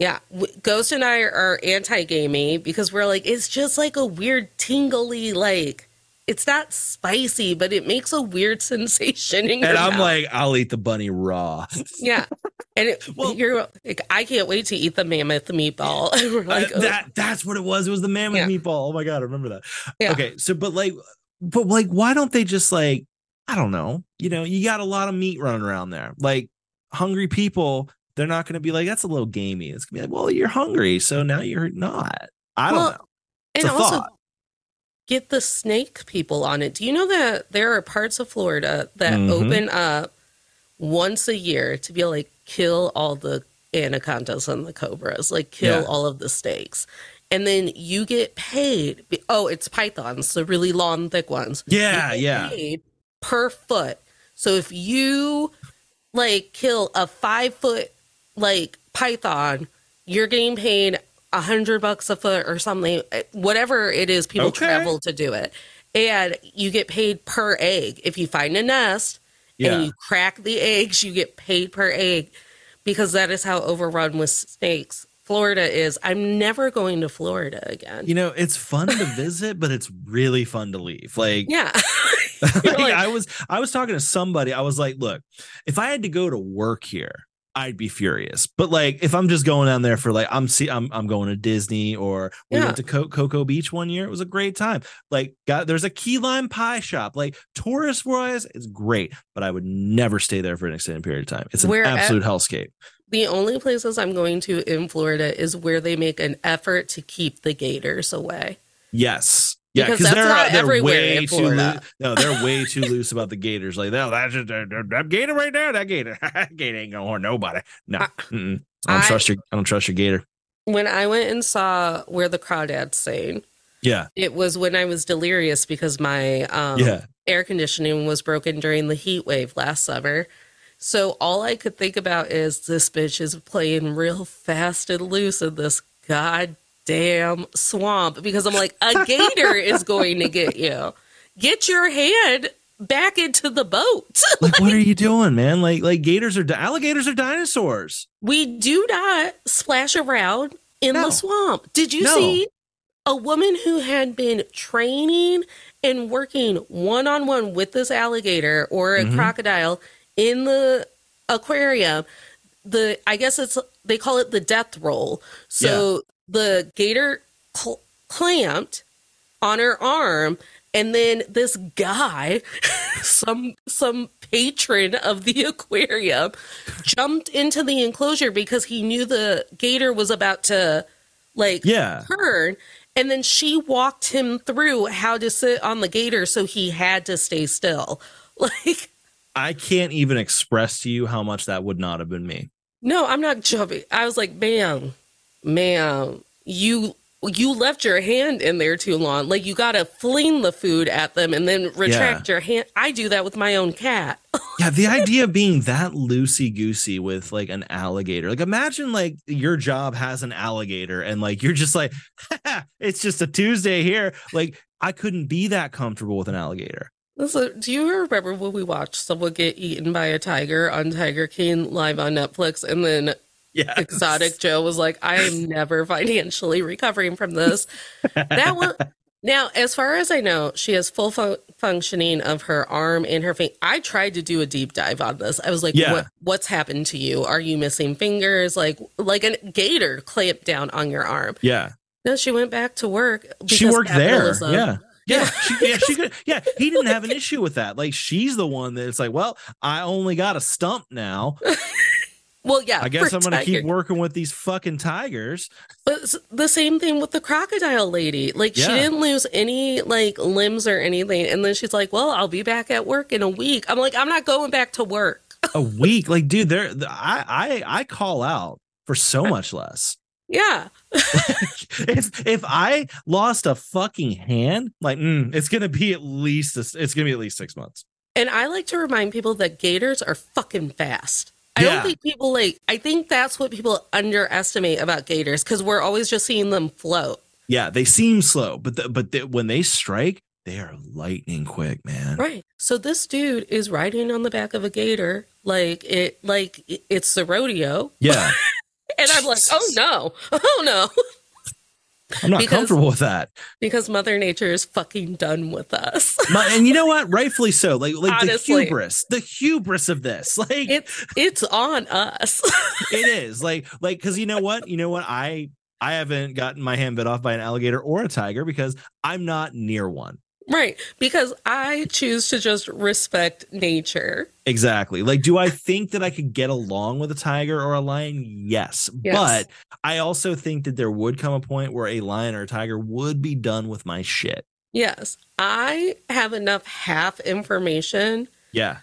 Yeah, Ghost and I are anti-gamey because we're like it's just like a weird tingly like it's not spicy, but it makes a weird sensation And I'm mouth. like, I'll eat the bunny raw. yeah, and it, Well- you're like I can't wait to eat the mammoth meatball. Like, Uh, that that's what it was. It was the mammoth Yeah. meatball. Oh my god, I remember that. Yeah. Okay, so but like, but like, why don't they just like, I don't know. You know, you got a lot of meat running around there. Like hungry people, they're not going to be like, that's a little gamey. It's gonna be like, well, you're hungry, so now you're not. I don't Well, know. It's and also thought. Get the snake people on it. Do you know that there are parts of Florida that Mhm. open up once a year to be like kill all the anacondas and the cobras, like kill Yeah. all of the snakes. And then you get paid. Oh, it's pythons, the really long, thick ones. Yeah, yeah. per foot. So if you like kill a five foot like python, you're getting paid a hundred bucks a foot or something, whatever it is. People Okay. travel to do it, and you get paid per egg. If you find a nest Yeah. and you crack the eggs, you get paid per egg because that is how overrun with snakes Florida is. I'm never going to Florida again. You know, it's fun to visit, but it's really fun to leave. Like, yeah. like, like- I was I was talking to somebody. I was like, look, if I had to go to work here, I'd be furious. But like, if I'm just going down there for like, I'm see, I'm I'm going to Disney or we Yeah. went to Co- Cocoa Beach one year. It was a great time. Like, got there's a key lime pie shop. Like, tourist wise, it's great, but I would never stay there for an extended period of time. It's an Where at- absolute hellscape. The only places I'm going to in Florida is where they make an effort to keep the gators away. Yes. Yeah, Because they're, not they're way too loose. No, they're way too loose about the gators. Like, no, that's just that, that, that gator right there. That gator, that gator ain't gonna harm nobody. No, I- mm-mm. I don't I- trust your. I don't trust your gator. When I went and saw where the crawdads sang, Yeah, it was when I was delirious because my um, yeah. air conditioning was broken during the heat wave last summer. So all I could think about is this bitch is playing real fast and loose in this goddamn swamp because I'm like, a gator is going to get you. Get your hand back into the boat. Like, what are you doing, man? Like, like gators are di- alligators are dinosaurs. We do not splash around in No. the swamp. Did you No. see a woman who had been training and working one on one with this alligator or a Mhm. crocodile in the aquarium? The I guess it's they call it the death roll. So the gator cl- clamped on her arm and then this guy some some patron of the aquarium jumped into the enclosure because he knew the gator was about to like Yeah, turn. And then she walked him through how to sit on the gator so he had to stay still. Like I can't even express to you how much that would not have been me. no i'm not jumping. I was like ma'am ma'am you you left your hand in there too long like you gotta fling the food at them and then retract your hand i do that with my own cat Yeah, the idea of being that loosey goosey with like an alligator. Like, imagine like your job has an alligator, and like you're just like, it's just a Tuesday here. Like, I couldn't be that comfortable with an alligator. So, do you remember when we watched someone get eaten by a tiger on Tiger King live on Netflix? And then Yeah, Exotic Joe was like, I am never financially recovering from this. That one. Now, as far as I know, she has full fun- functioning of her arm and her finger. I tried to do a deep dive on this. I was like, Yeah. what, what's happened to you? Are you missing fingers? Like, like a gator clamped down on your arm. Yeah, No, she went back to work. she worked there. capitalism- Yeah. Yeah, Yeah. she, yeah, she could. Yeah, he didn't have an issue with that. Like, she's the one that's like, well, I only got a stump now. Well, yeah. I guess I'm gonna keep working with these fucking tigers. But the same thing with the crocodile lady. Like she didn't lose any like limbs or anything, and then she's like, "Well, I'll be back at work in a week." I'm like, "I'm not going back to work." A week, like, dude, there. I I I call out for so much less. Yeah, if if I lost a fucking hand, like mm, it's gonna be at least it's gonna be at least six months. and I like to remind people that gators are fucking fast. I Yeah. don't think people like. I think that's what people underestimate about gators because we're always just seeing them float. Yeah, they seem slow, but the, but the, when they strike, they are lightning quick, man. Right. So this dude is riding on the back of a gator like it like it's the rodeo. Yeah, And I'm like, "Oh no. Oh no." I'm not Because- comfortable with that. Because Mother Nature is fucking done with us. My, and you know what? Rightfully so. Like like Honestly. the hubris, the hubris of this. Like It's it's on us. it is like like because you know what you know what i i haven't gotten my hand bit off by an alligator or a tiger because i'm not near one right. Because I choose to just respect nature. exactly like do i think that i could get along with a tiger or a lion yes, Yes. but i also think that there would come a point where a lion or a tiger would be done with my shit Yes. I have enough half information yeah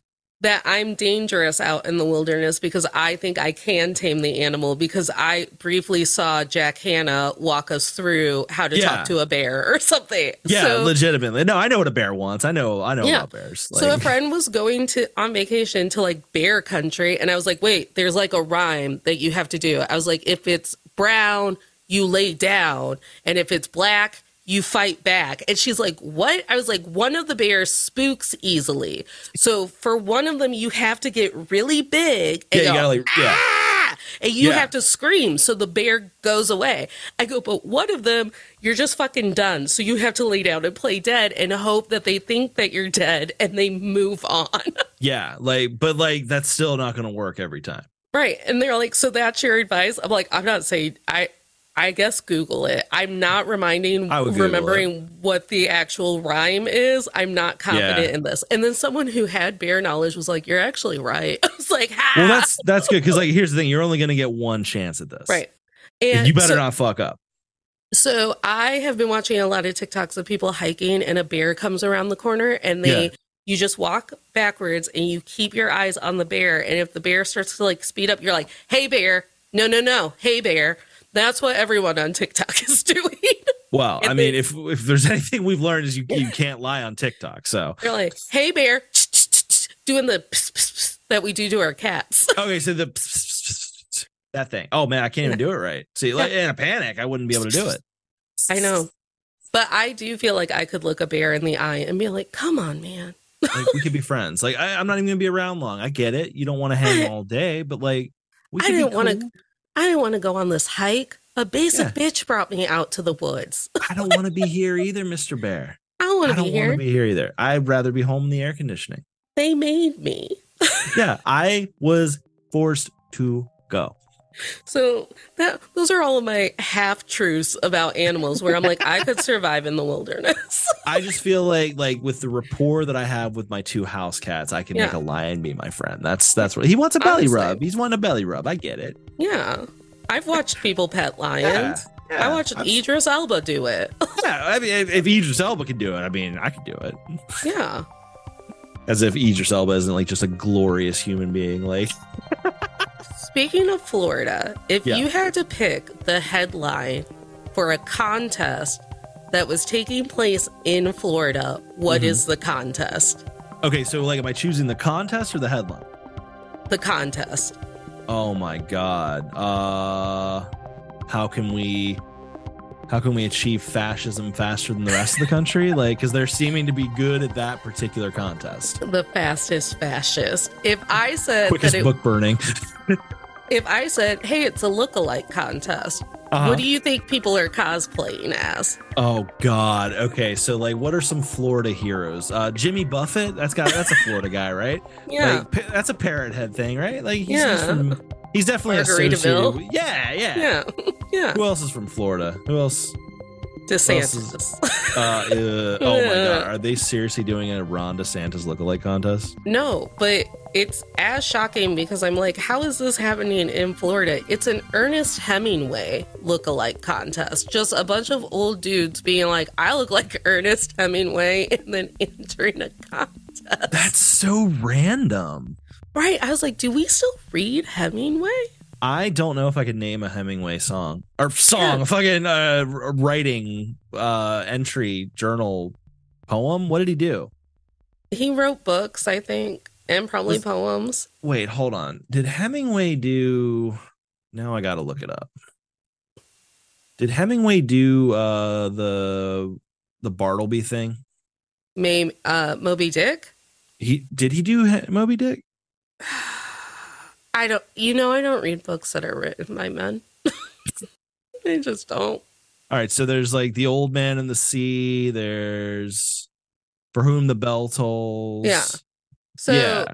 that I'm dangerous out in the wilderness because I think I can tame the animal because I briefly saw Jack Hanna walk us through how to Yeah. talk to a bear or something. yeah So, legitimately no i know what a bear wants i know i know Yeah. about bears so a friend was going to on vacation to like bear country and I was like, "Wait, there's like a rhyme that you have to do." I was like, "If it's brown, you lay down, and if it's black, you fight back." And she's like, "What?" I was like, "One of the bears spooks easily. So for one of them you have to get really big and yeah you go, gotta like yeah ah! And you Yeah. have to scream so the bear goes away. I go, but one of them, you're just fucking done. So you have to lay down and play dead and hope that they think that you're dead and they move on. yeah like but like that's still not gonna work every time right. And they're like, so that's your advice? I'm like, I'm not saying I I guess Google it. I'm not reminding I would Google remembering what the actual rhyme is. I'm not confident Yeah. in this. And then someone who had bear knowledge was like, You're actually right. I was like, ha well that's that's good because like here's the thing you're only gonna get one chance at this right. you better so- not fuck up So I have been watching a lot of TikToks of people hiking and a bear comes around the corner and they Yeah. you just walk backwards and you keep your eyes on the bear and if the bear starts to like speed up you're like, "Hey bear." No, no, no. Hey bear. That's what everyone on TikTok is doing. Well, And I mean, they- if if there's anything we've learned is you you can't lie on TikTok. So You're like, "Hey bear." Doing the pss, pss, pss that we do to our cats. okay, so the that thing. Oh man, I can't even do it right. See, like in a panic, I wouldn't be able to do it. I know. But I do feel like I could look a bear in the eye and be like, "Come on, man." Like we could be friends. Like I, I'm not even gonna be around long. I get it. You don't want to hang all day, but like we I didn't cool. I didn't want to go on this hike. A basic bitch brought me out to the woods. I don't want to be here either, Mister Bear. I don't want I don't want to be here either. I'd rather be home in the air conditioning. They made me. Yeah, I was forced to go. So that those are all of my half truths about animals where I'm like, I could survive in the wilderness. I just feel like like with the rapport that I have with my two house cats, I can make a lion be my friend. That's that's what he wants a belly Honestly. rub. He's wanting a belly rub. I get it. yeah. I've watched people pet lions. Yeah, I watched I've- Idris Elba do it. Yeah, I mean, if, if Idris Elba can do it, I mean, I could do it. yeah. As if Idris Elba isn't like just a glorious human being. Like, Speaking of Florida, if Yeah. you had to pick the headline for a contest that was taking place in Florida, what Mm-hmm. is the contest? okay, so like, am I choosing the contest or the headline? The contest. Oh my god. Uh, how can we? How can we achieve fascism faster than the rest of the country? Like, because they're seeming to be good at that particular contest. The fastest fascist. If I said that Quickest it, book burning. if I said, "Hey, it's a look-alike contest," Uh-huh. what do you think people are cosplaying as? Oh God. Okay, so like, what are some Florida heroes? Uh, Jimmy Buffett. That's got that's a Florida guy, right? Yeah, Like, pa- that's a parrot head thing, right? Like, he's, he's Yeah. from. He's definitely associated. With, yeah, yeah, yeah, yeah. Who else is from Florida? Who else? DeSantis. Uh, uh, oh my God. Are they seriously doing a Ron DeSantis lookalike contest? no, but it's as shocking because I'm like, how is this happening in Florida? It's an Ernest Hemingway look-alike contest. Just a bunch of old dudes being like, I look like Ernest Hemingway, and then entering a contest. That's so random. right. I was like, do we still read Hemingway? I don't know if I could name a Hemingway song or song, Yeah. fucking uh, writing uh, entry journal poem. What did he do? He wrote books, I think, and probably Was- poems. Wait, hold on. Did Hemingway do? Now I got to look it up. Did Hemingway do uh the the Bartleby thing? May uh, Moby Dick. He did he do Moby Dick? I don't. You know, I don't read books that are written by men. I just don't. All right, so there's like the old man in the sea. There's for whom the bell tolls. Yeah. So yeah.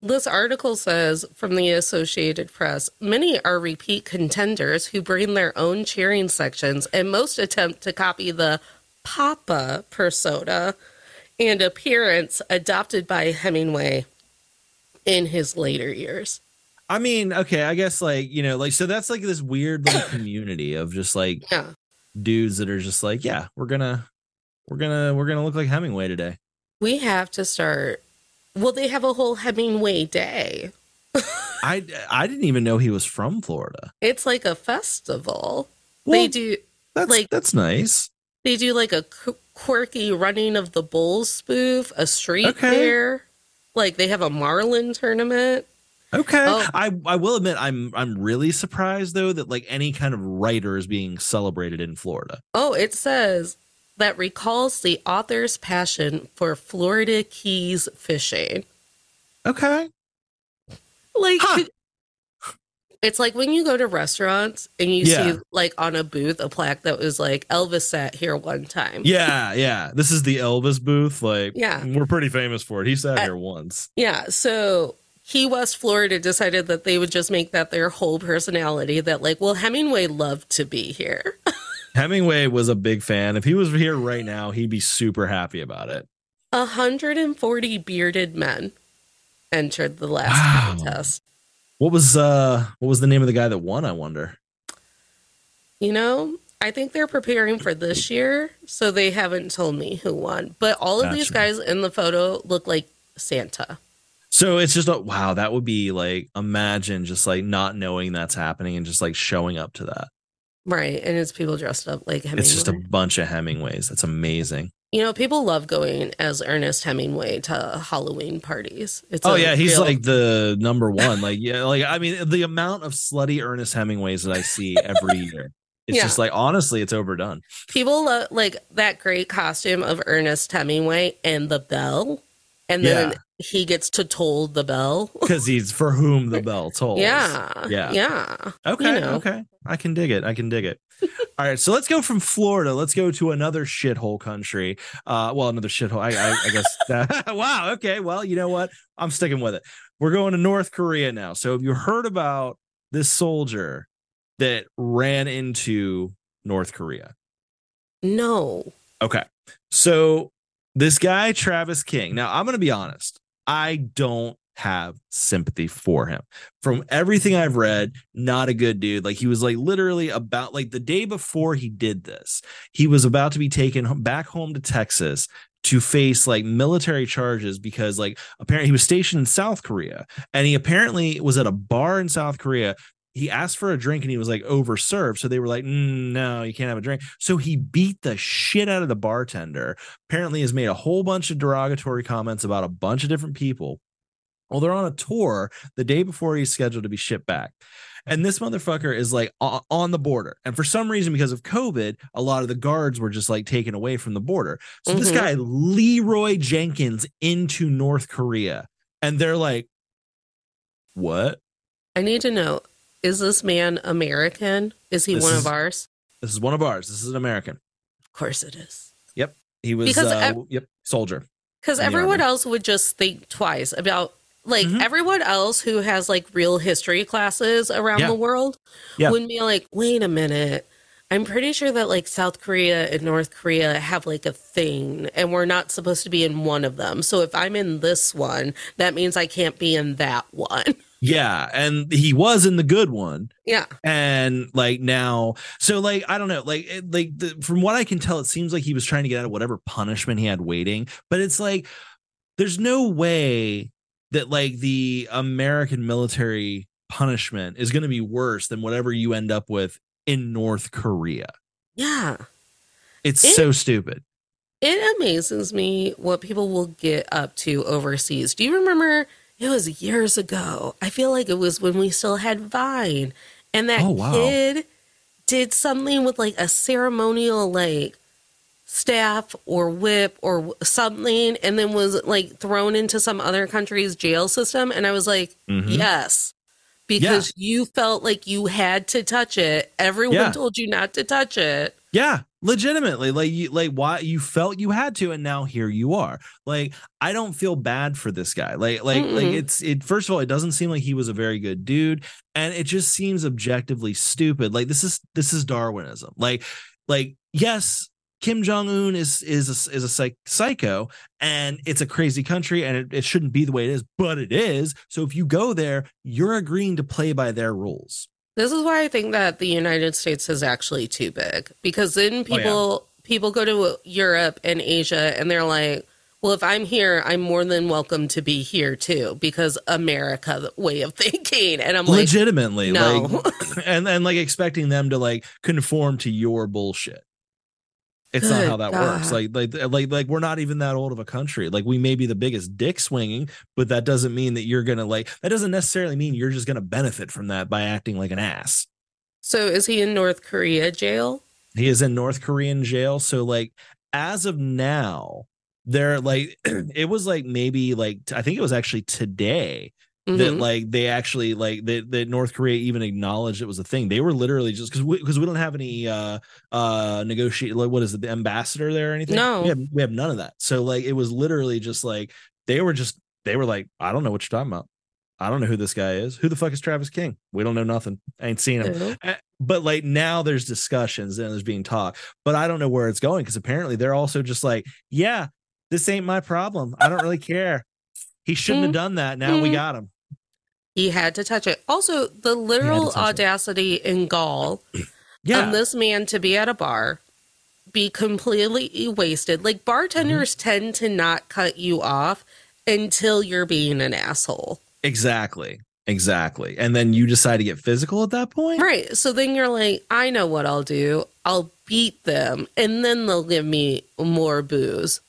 this article says from the Associated Press many are repeat contenders who bring their own cheering sections, and most attempt to copy the Papa persona and appearance adopted by Hemingway in his later years. I mean, okay, I guess like you know, like so that's like this weird little community of just like Yeah. dudes that are just like, yeah, we're gonna, we're gonna, we're gonna look like Hemingway today. We have to start. Well, they have a whole Hemingway day. I I didn't even know he was from Florida. It's like a festival. Well, they do that's like- that's nice. they do like a quirky running of the bulls spoof, a street Okay. fair. Like they have a Marlin tournament. Okay. Oh. I I will admit I'm I'm really surprised though that like any kind of writer is being celebrated in Florida. Oh, it says that recalls the author's passion for Florida Keys fishing. Okay. Like Huh. It's like when you go to restaurants and you Yeah. see like on a booth a plaque that was like Elvis sat here one time. Yeah, yeah. This is the Elvis booth. Like, Yeah. we're pretty famous for it. He sat here once. Yeah, so Key West, Florida decided that they would just make that their whole personality that like, well, Hemingway loved to be here. Hemingway was a big fan. If he was here right now, he'd be super happy about it. 140 bearded men entered the last Wow. contest. What was uh what was the name of the guy that won, I wonder? You know, I think they're preparing for this year, so they haven't told me who won. But all of these guys in the photo look like Santa. So it's just a wow, that would be like imagine just like not knowing that's happening and just like showing up to that. Right. And it's people dressed up like Hemingway. It's just a bunch of Hemingways. That's amazing. You know, people love going as Ernest Hemingway to Halloween parties. It's Oh yeah, he's real- like the number one. Like yeah, like I mean the amount of slutty Ernest Hemingways that I see every year. It's Yeah. just like honestly, it's overdone. people love like that great costume of Ernest Hemingway and the bell, and then Yeah. He gets to toll the bell. Because he's for whom the bell tolls. Yeah, Yeah. yeah. Okay. You know. Okay. I can dig it. I can dig it. All right. So let's go from Florida. Let's go to another shithole country. Uh, well, another shithole. I, I, I guess. wow. Okay. Well, you know what? I'm sticking with it. We're going to North Korea now. So have you heard about this soldier that ran into North Korea? No, Okay. So this guy, Travis King. Now, I'm going to be honest. I don't have sympathy for him. From everything I've read, not a good dude. Like he was like literally about like the day before he did this, he was about to be taken back home to Texas to face like military charges because like apparently he was stationed in South Korea and he apparently was at a bar in South Korea he asked for a drink and he was like overserved. So they were like, "Mm, no, you can't have a drink. So he beat the shit out of the bartender. Apparently, has made a whole bunch of derogatory comments about a bunch of different people. Well, they're on a tour the day before he's scheduled to be shipped back. And this motherfucker is like on the border. And for some reason, because of COVID, a lot of the guards were just like taken away from the border. So this Mhm. guy, Leeroy Jenkins, into North Korea. And they're like, what? I need to know: is this man American? Is he This one is- of ours? This is one of ours. This is an American. Of course, it is. Yep. He was Because uh, ev- yep, soldier. Because everyone else would just think twice about like Mhm. everyone else who has like real history classes around Yeah. the world Yeah. would be like, wait a minute. I'm pretty sure that like South Korea and North Korea have like a thing and we're not supposed to be in one of them. So if I'm in this one, that means I can't be in that one. Yeah, and he was in the good one, yeah. and like now, so like I don't know, like it, like the, from what I can tell, it seems like he was trying to get out of whatever punishment he had waiting. But it's like there's no way that like the American military punishment is going to be worse than whatever you end up with in North Korea. Yeah. It's It- so stupid. It amazes me what people will get up to overseas. Do you remember it was years ago? I feel like it was when we still had Vine and that Oh, wow. kid did something with like a ceremonial like staff or whip or something and then was like thrown into some other country's jail system and I was like, Mhm. "Yes." Because you felt like you had to touch it. Everyone Yeah. told you not to touch it. Yeah, legitimately. Like you like why you felt you had to and now here you are. Like I don't feel bad for this guy. Like like like Mm-mm. it's it first of all it doesn't seem like he was a very good dude and it just seems objectively stupid. Like this is this is darwinism. Like like yes, Kim Jong Un is is a, is a psych, psycho, and it's a crazy country, and it, it shouldn't be the way it is, but it is. So if you go there, you're agreeing to play by their rules. This is why I think that the United States is actually too big because then Oh, people people go to Europe and Asia and they're like, well, if I'm here, I'm more than welcome to be here too because America the way of thinking, and I'm like, legitimately no. like and and like expecting them to like conform to your bullshit it's not how that works. Like like like like we're not even that old of a country. Like we may be the biggest dick swinging but that doesn't mean that you're gonna like that doesn't necessarily mean you're just gonna benefit from that by acting like an ass. So is he in North Korea jail? he is in north korean jail. So like as of now they're like it was like maybe like i think it was actually today that Mhm. like they actually like that that North Korea even acknowledged it was a thing. They were literally just because we because we don't have any uh uh negotiate like what is it the ambassador there or anything? No. we have, we have none of that. So like it was literally just like they were just they were like I don't know what you're talking about. I don't know who this guy is. Who the fuck is Travis King? We don't know nothing. I ain't seen him. Eh, But like now there's discussions and there's being talked, but I don't know where it's going because apparently they're also just like, yeah, this ain't my problem. I don't really care. He shouldn't have done that. Now we Mhm. got him. He had to touch it. Also, the literal touch it. audacity and gall Yeah. of this man to be at a bar, be completely wasted. Like bartenders Mm-hmm. tend to not cut you off until you're being an asshole. Exactly. Exactly. And then you decide to get physical at that point? Right. So then you're like, I know what I'll do. I'll beat them and then they'll give me more booze.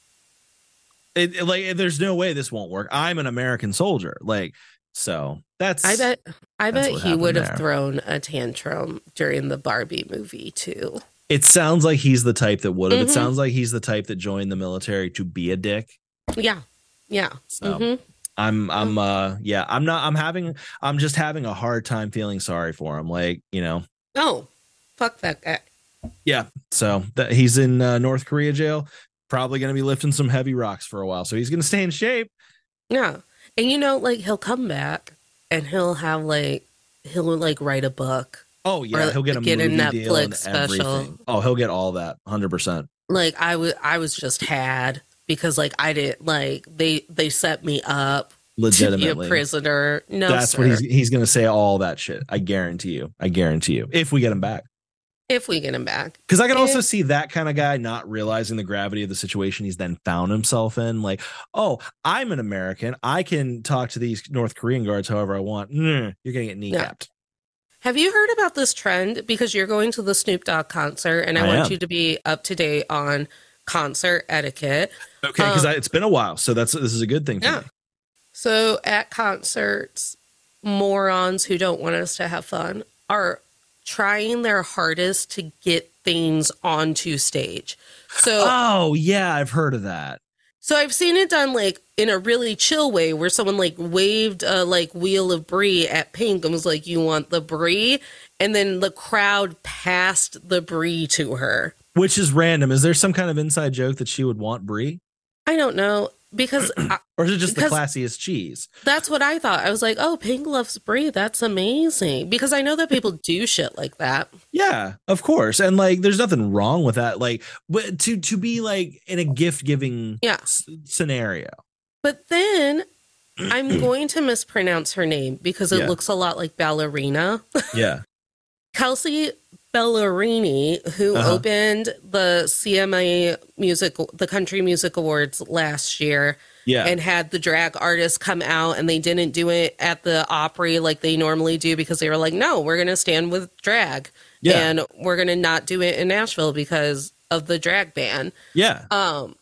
It, it- like there's no way this won't work. I'm an American soldier. Like so that's I bet I bet he would have there. thrown a tantrum during the Barbie movie too. it sounds like he's the type that would have. Mhm. It sounds like he's the type that joined the military to be a dick. Yeah. Yeah. So Mhm. I'm I'm uh yeah, I'm not I'm having I'm just having a hard time feeling sorry for him. Like, you know, Oh, fuck that guy. yeah. So that he's in uh, North Korea jail, probably gonna be lifting some heavy rocks for a while. So he's gonna stay in shape. Yeah. And you know, like he'll come back and he'll have like he'll like write a book. Oh yeah, Or he'll get a get a movie deal and Netflix special. Oh, he'll get all that, hundred percent. Like I was I was just had because like I didn't like they they set me up to be a Legitimately, prisoner. No, that's sir. what he's he's gonna say. All that shit. I guarantee you. I guarantee you. If we get him back, if we get him back. because I can also see that kind of guy not realizing the gravity of the situation he's then found himself in. Like, oh, I'm an American. I can talk to these North Korean guards however I want. Mm, you're gonna get kneecapped. Have you heard about this trend? Because you're going to the Snoop Dogg concert, and I, I want am. you to be up to date on concert etiquette. Okay, because Um, it's been a while, so that's this is a good thing Yeah. me. So at concerts, morons who don't want us to have fun are trying their hardest to get things onto stage. So Oh yeah, I've heard of that. so I've seen it done like in a really chill way where someone like waved a like wheel of brie at Pink and was like, "You want the brie?" And then the crowd passed the brie to her. Which is random. Is there some kind of inside joke that she would want brie, I don't know because I, or is it just the classiest cheese? that's what I thought. I was like, "Oh, Pink loves brie. That's amazing." Because I know that people do shit like that. Yeah, of course. And like there's nothing wrong with that. Like but to to be like in a gift giving Yeah. scenario. But then I'm going to mispronounce her name because it Yeah. looks a lot like ballerina. Yeah. Kelsey Ballerini, who Uh-huh. opened the CMA music, the Country Music Awards last year, Yeah. and had the drag artists come out, and they didn't do it at the Opry like they normally do because they were like, "No, we're gonna stand with drag, yeah. and we're gonna not do it in Nashville because of the drag ban." yeah. Um,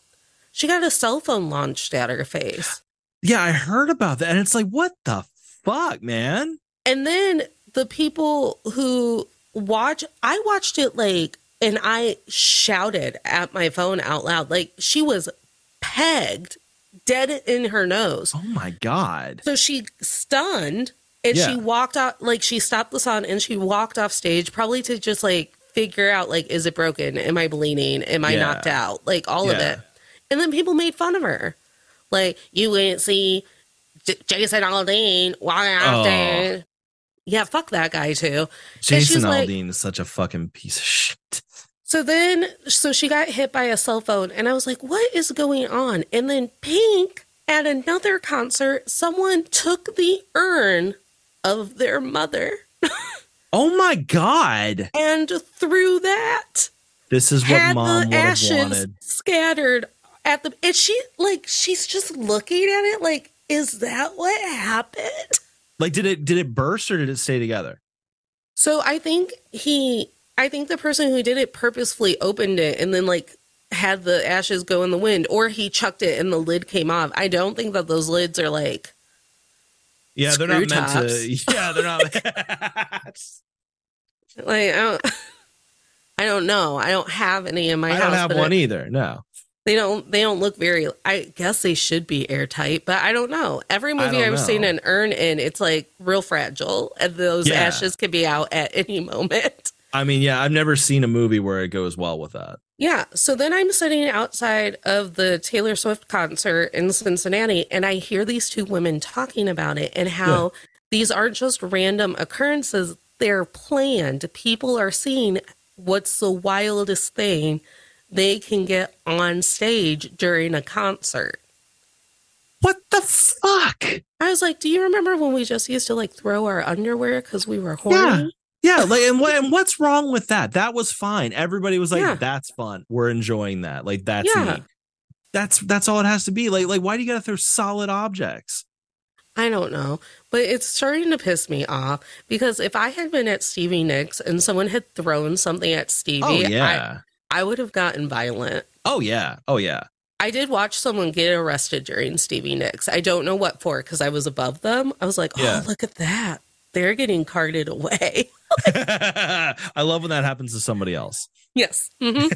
she got a cell phone launched at her face. Yeah, I heard about that. And it's like, what the fuck, man? And then the people who watch I watched it like and I shouted at my phone out loud. Like she was pegged dead in her nose. Oh my god. So she stunned and Yeah. she walked out like she stopped the song and she walked off stage probably to just like figure out like is it broken? Am I bleeding? Am I Yeah. knocked out? Like all of it. And then people made fun of her. Like you wouldn't see J- Jason Aldean walking out Oh. there. Yeah, fuck that guy too. Jason she's like- Aldean is such a fucking piece of shit. So then, so she got hit by a cell phone, and I was like, what is going on? And then Pink at another concert, someone took the urn of their mother Oh my god. and threw that. This is what had mom the would have ashes wanted. scattered at the. And she, like, she's just looking at it like, is that what happened? Like did it did it burst or did it stay together? So I think he, I think the person who did it purposefully opened it and then like had the ashes go in the wind, or he chucked it and the lid came off. I don't think that those lids are like. Yeah, they're not meant to. Yeah, they're not. Like I don't, I don't know. I don't have any in my I house. I don't have one it- either. No. They don't. They don't look very. I guess they should be airtight, but I don't know. Every movie I've seen an urn in, it's like real fragile, and those Yeah. ashes could be out at any moment. I mean, yeah, I've never seen a movie where it goes well with that. Yeah. So then I'm sitting outside of the Taylor Swift concert in Cincinnati, and I hear these two women talking about it and how these aren't just random occurrences, they're planned. People are seeing what's the wildest thing they can get on stage during a concert. What the fuck? I was like, Do you remember when we just used to like throw our underwear because we were horny? Yeah. Yeah, like and, what, and what's wrong with that? That was fine. Everybody was like, Yeah. "That's fun. We're enjoying that. Like that's Yeah. neat." That's that's all it has to be. Like like why do you got to throw solid objects? I don't know, but it's starting to piss me off because if I had been at Stevie Nicks and someone had thrown something at Stevie, Oh yeah. I, I would have gotten violent. oh yeah. Oh yeah. I did watch someone get arrested during Stevie Nicks. I don't know what for because I was above them. I was like, oh, Yeah. look at that. They're getting carted away. I love when that happens to somebody else. yes. hmm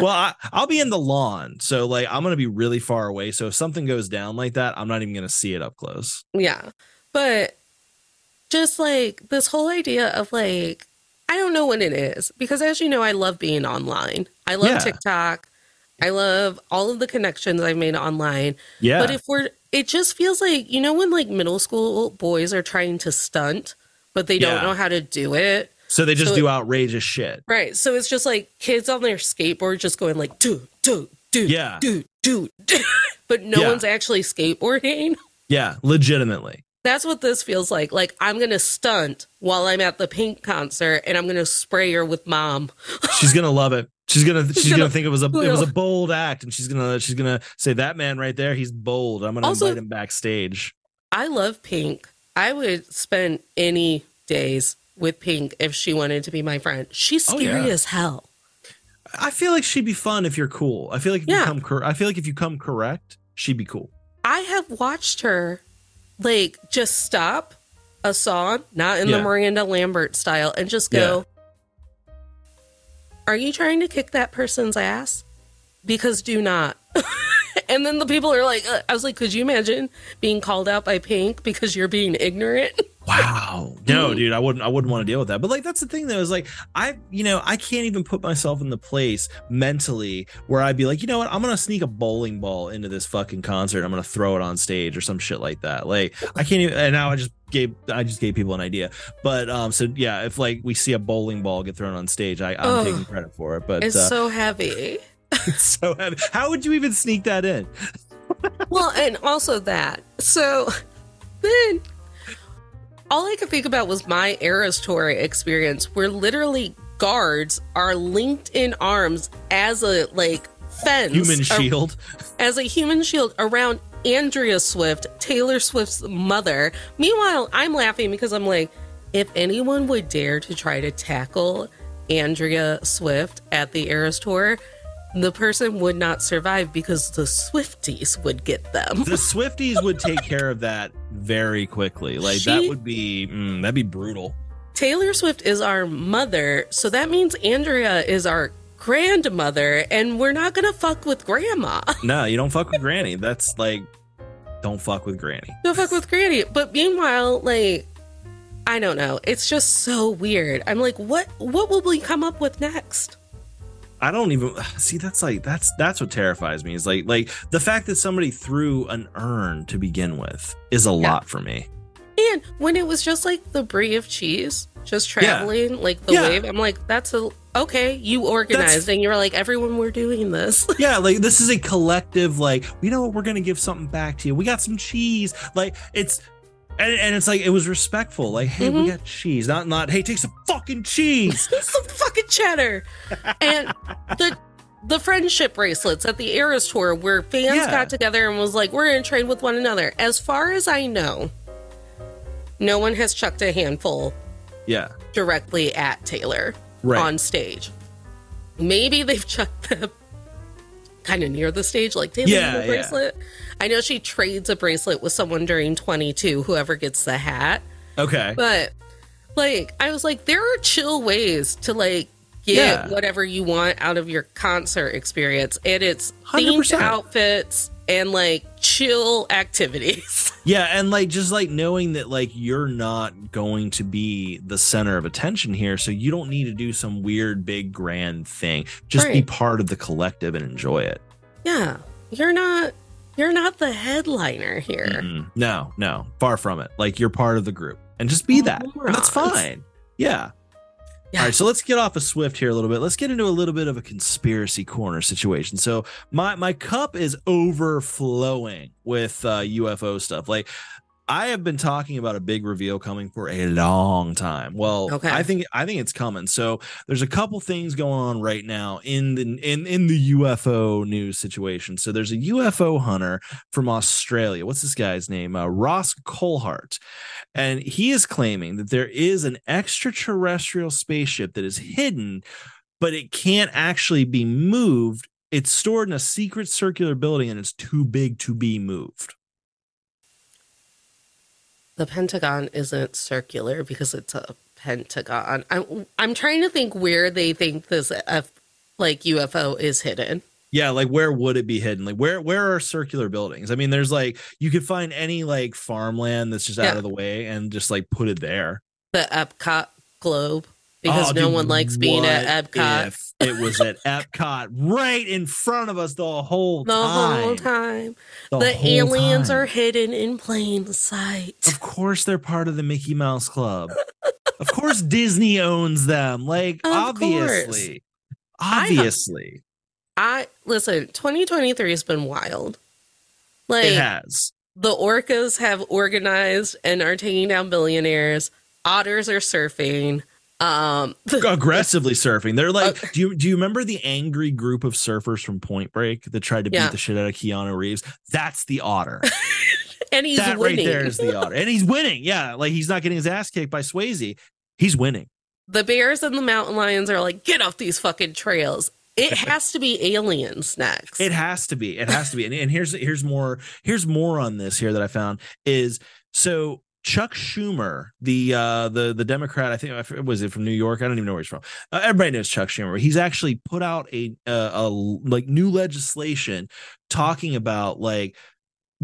Well, I, I'll be in the lawn, so like I'm gonna be really far away. So if something goes down like that, I'm not even gonna see it up close. Yeah. But just like this whole idea of like, I don't know what it is because as you know, I love being online. I love Yeah. TikTok. I love all of the connections I've made online. Yeah. But if we're, it just feels like, you know, when like middle school boys are trying to stunt, but they don't Yeah. know how to do it. so they just so- do outrageous shit. Right. So it's just like kids on their skateboard just going like, do, do, do, Yeah. do, do, do. but no Yeah. one's actually skateboarding. Yeah, legitimately. That's what this feels like. Like I'm going to stunt while I'm at the Pink concert and I'm going to spray her with mom. She's gonna love it. She's gonna she's gonna, gonna- think it was a it was a bold act, and she's gonna she's gonna say that man right there, he's bold. I'm gonna Also- invite him backstage. I love Pink. I would spend any days with Pink if she wanted to be my friend. She's Oh, scary yeah. as hell. I feel like she'd be fun if you're cool. I feel like if you Yeah. come cor- I feel like if you come correct, she'd be cool. I have watched her like just stop a song, not in Yeah. the Miranda Lambert style, and just go, Are you trying to kick that person's ass? Because do not. and then the people are like, uh, I was like, could you imagine being called out by Pink because you're being ignorant? Wow. No, dude, I wouldn't I wouldn't want to deal with that. But like that's the thing though, is like I you know, I can't even put myself in the place mentally where I'd be like, you know what, I'm gonna sneak a bowling ball into this fucking concert. I'm gonna throw it on stage or some shit like that. Like I can't even and now I just gave I just gave people an idea. But um so yeah, if like we see a bowling ball get thrown on stage, I, I'm taking credit for it. But it's uh, so heavy. It's so heavy. How would you even sneak that in? well, and also that. So then all I could think about was my Eras Tour experience where literally guards are linked in arms as a like fence Human shield. as a human shield around Andrea Swift, Taylor Swift's mother. Meanwhile, I'm laughing because I'm like, if anyone would dare to try to tackle Andrea Swift at the Eras Tour, the person would not survive because the Swifties would get them. the Swifties would take care of that very quickly. Like that would be mm, that'd be brutal. Taylor Swift is our mother, so that means Andrea is our grandmother, and we're not gonna fuck with grandma. No, you don't fuck with Granny. That's like, don't fuck with Granny. Don't fuck with Granny. But meanwhile, like, I don't know. It's just so weird. I'm like, what? What will we come up with next? I don't even see. That's like that's that's what terrifies me. Is like like the fact that somebody threw an urn to begin with is a Yeah. lot for me. And when it was just like the brie of cheese, just traveling like the Yeah. wave, I'm like, that's a okay. You organized, and you were like, everyone, we're doing this. Yeah, like this is a collective. Like we know we're gonna give something back to you. We got some cheese. Like it's. And, and it's like it was respectful, like, hey, we Mhm. got cheese, not not, hey, take some fucking cheese. some fucking cheddar. And the the friendship bracelets at the Eras tour where fans Yeah. got together and was like, we're gonna trade with one another. As far as I know, no one has chucked a handful yeah, directly at Taylor Right. on stage. Maybe they've chucked them kind of near the stage, like Taylor Yeah, yeah, yeah. bracelet. I know she trades a bracelet with someone during 22, whoever gets the hat. okay, But like, I was like, there are chill ways to like get Yeah. whatever you want out of your concert experience, and it's themed 100%. outfits and like chill activities. Yeah, and like just like knowing that like you're not going to be the center of attention here, so you don't need to do some weird big grand thing. Just be part of the collective and enjoy it. yeah, you're not you're not the headliner here. Mm-mm. No, no, far from it. Like you're part of the group, and just be that. And that's fine. Yeah. Yeah. All right, so let's get off of Swift here a little bit. Let's get into a little bit of a conspiracy corner situation. So my my cup is overflowing with uh, UFO stuff. Like I have been talking about a big reveal coming for a long time. Well, Okay. I think I think it's coming. So there's a couple things going on right now in the in in the UFO news situation. So there's a UFO hunter from Australia. What's this guy's name? Uh, Ross Coulthart, and he is claiming that there is an extraterrestrial spaceship that is hidden, but it can't actually be moved. It's stored in a secret circular building, and it's too big to be moved. The Pentagon isn't circular because it's a pentagon. I'm I'm trying to think where they think this uh, like UFO is hidden. Yeah, like where would it be hidden? Like where where are circular buildings? I mean, there's like you could find any like farmland that's just out of the way and just like put it there. The Epcot globe because Oh, no dude, one likes being at Epcot If it was at Epcot right in front of us the whole the time. whole time. The The, whole aliens time. are hidden in plain sight. Of course, they're part of the Mickey Mouse Club. of course, Disney owns them. Like, Of obviously. I- Obviously. I listen. 2023 has been wild. Like it has. the orcas have organized and are taking down billionaires. Otters are surfing. Um, Aggressively surfing. They're like, Okay. do you do you remember the angry group of surfers from Point Break that tried to beat the shit out of Keanu Reeves? That's the otter. and he's that winning. right there is the otter. And he's winning. Yeah. Like he's not getting his ass kicked by Swayze. He's winning. the bears and the mountain lions are like, get off these fucking trails. It has to be aliens next. It has to be. It has to be. And, and here's here's more here's more on this here that I found is so Chuck Schumer, the uh the the Democrat, I think was it from New York? I don't even know where he's from. Uh, everybody knows Chuck Schumer. He's actually put out a a like new legislation talking about like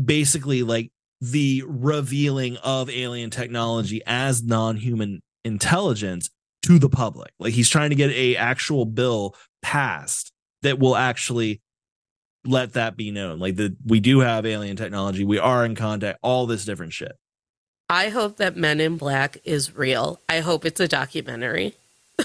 basically like the revealing of alien technology as non-human intelligence to the public. Like he's trying to get a actual bill passed that will actually let that be known. Like that we do have alien technology, we are in contact, all this different shit. I hope that Men in Black is real. I hope it's a documentary.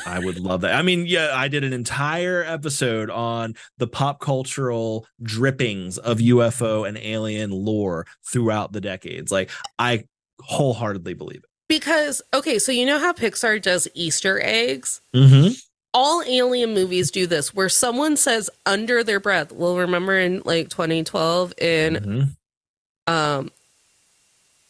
I would love that. I mean, yeah, I did an entire episode on the pop cultural drippings of UFO and alien lore throughout the decades. Like I wholeheartedly believe it. Because, okay, so you know how Pixar does Easter eggs? Mm-hmm. All alien movies do this where someone says under their breath, well, remember in like 2012 in Mm-hmm. um,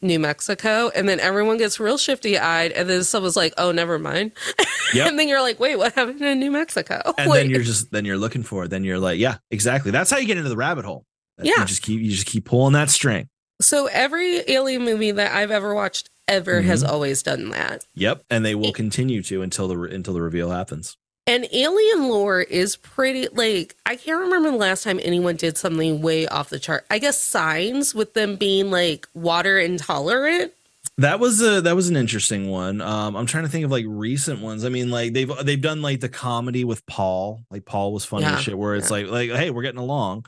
New Mexico, and then everyone gets real shifty eyed, and then someone's like, oh, never mind. Yep. and then you're like, wait, what happened in New Mexico? And Like, then you're just then you're looking for it. Then you're like, yeah, exactly. That's how you get into the rabbit hole. Yeah. You just keep you just keep pulling that string. So every alien movie that I've ever watched ever has Mhm. always done that. Yep, and they will continue to until the until the reveal happens. And alien lore is pretty like I can't remember the last time anyone did something way off the chart. I guess signs with them being like water intolerant. That was a that was an interesting one. Um, I'm trying to think of like recent ones. I mean, like they've they've done like the comedy with Paul. Like Paul was funny Yeah, shit. Where it's yeah. like like hey, we're getting along.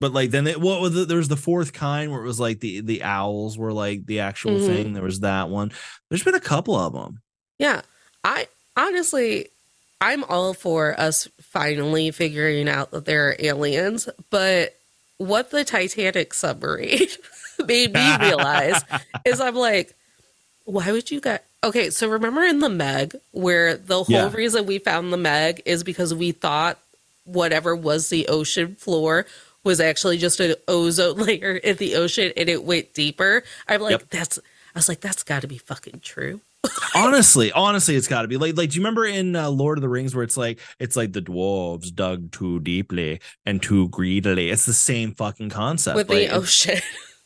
But like then it, what was the, there was the fourth kind where it was like the the owls were like the actual Mhm. thing. There was that one. There's been a couple of them. Yeah. I honestly I'm all for us finally figuring out that there are aliens, but what the Titanic submarine made me realize is I'm like, why would you guys Okay, so remember in the Meg where the whole Yeah. reason we found the Meg is because we thought whatever was the ocean floor was actually just an ozone layer in the ocean and it went deeper. I'm like, Yep. that's I was like, that's gotta be fucking true. Honestly, honestly, it's got to be like like. Do you remember in uh, Lord of the Rings where it's like it's like the dwarves dug too deeply and too greedily? It's the same fucking concept. with like, the it's- ocean.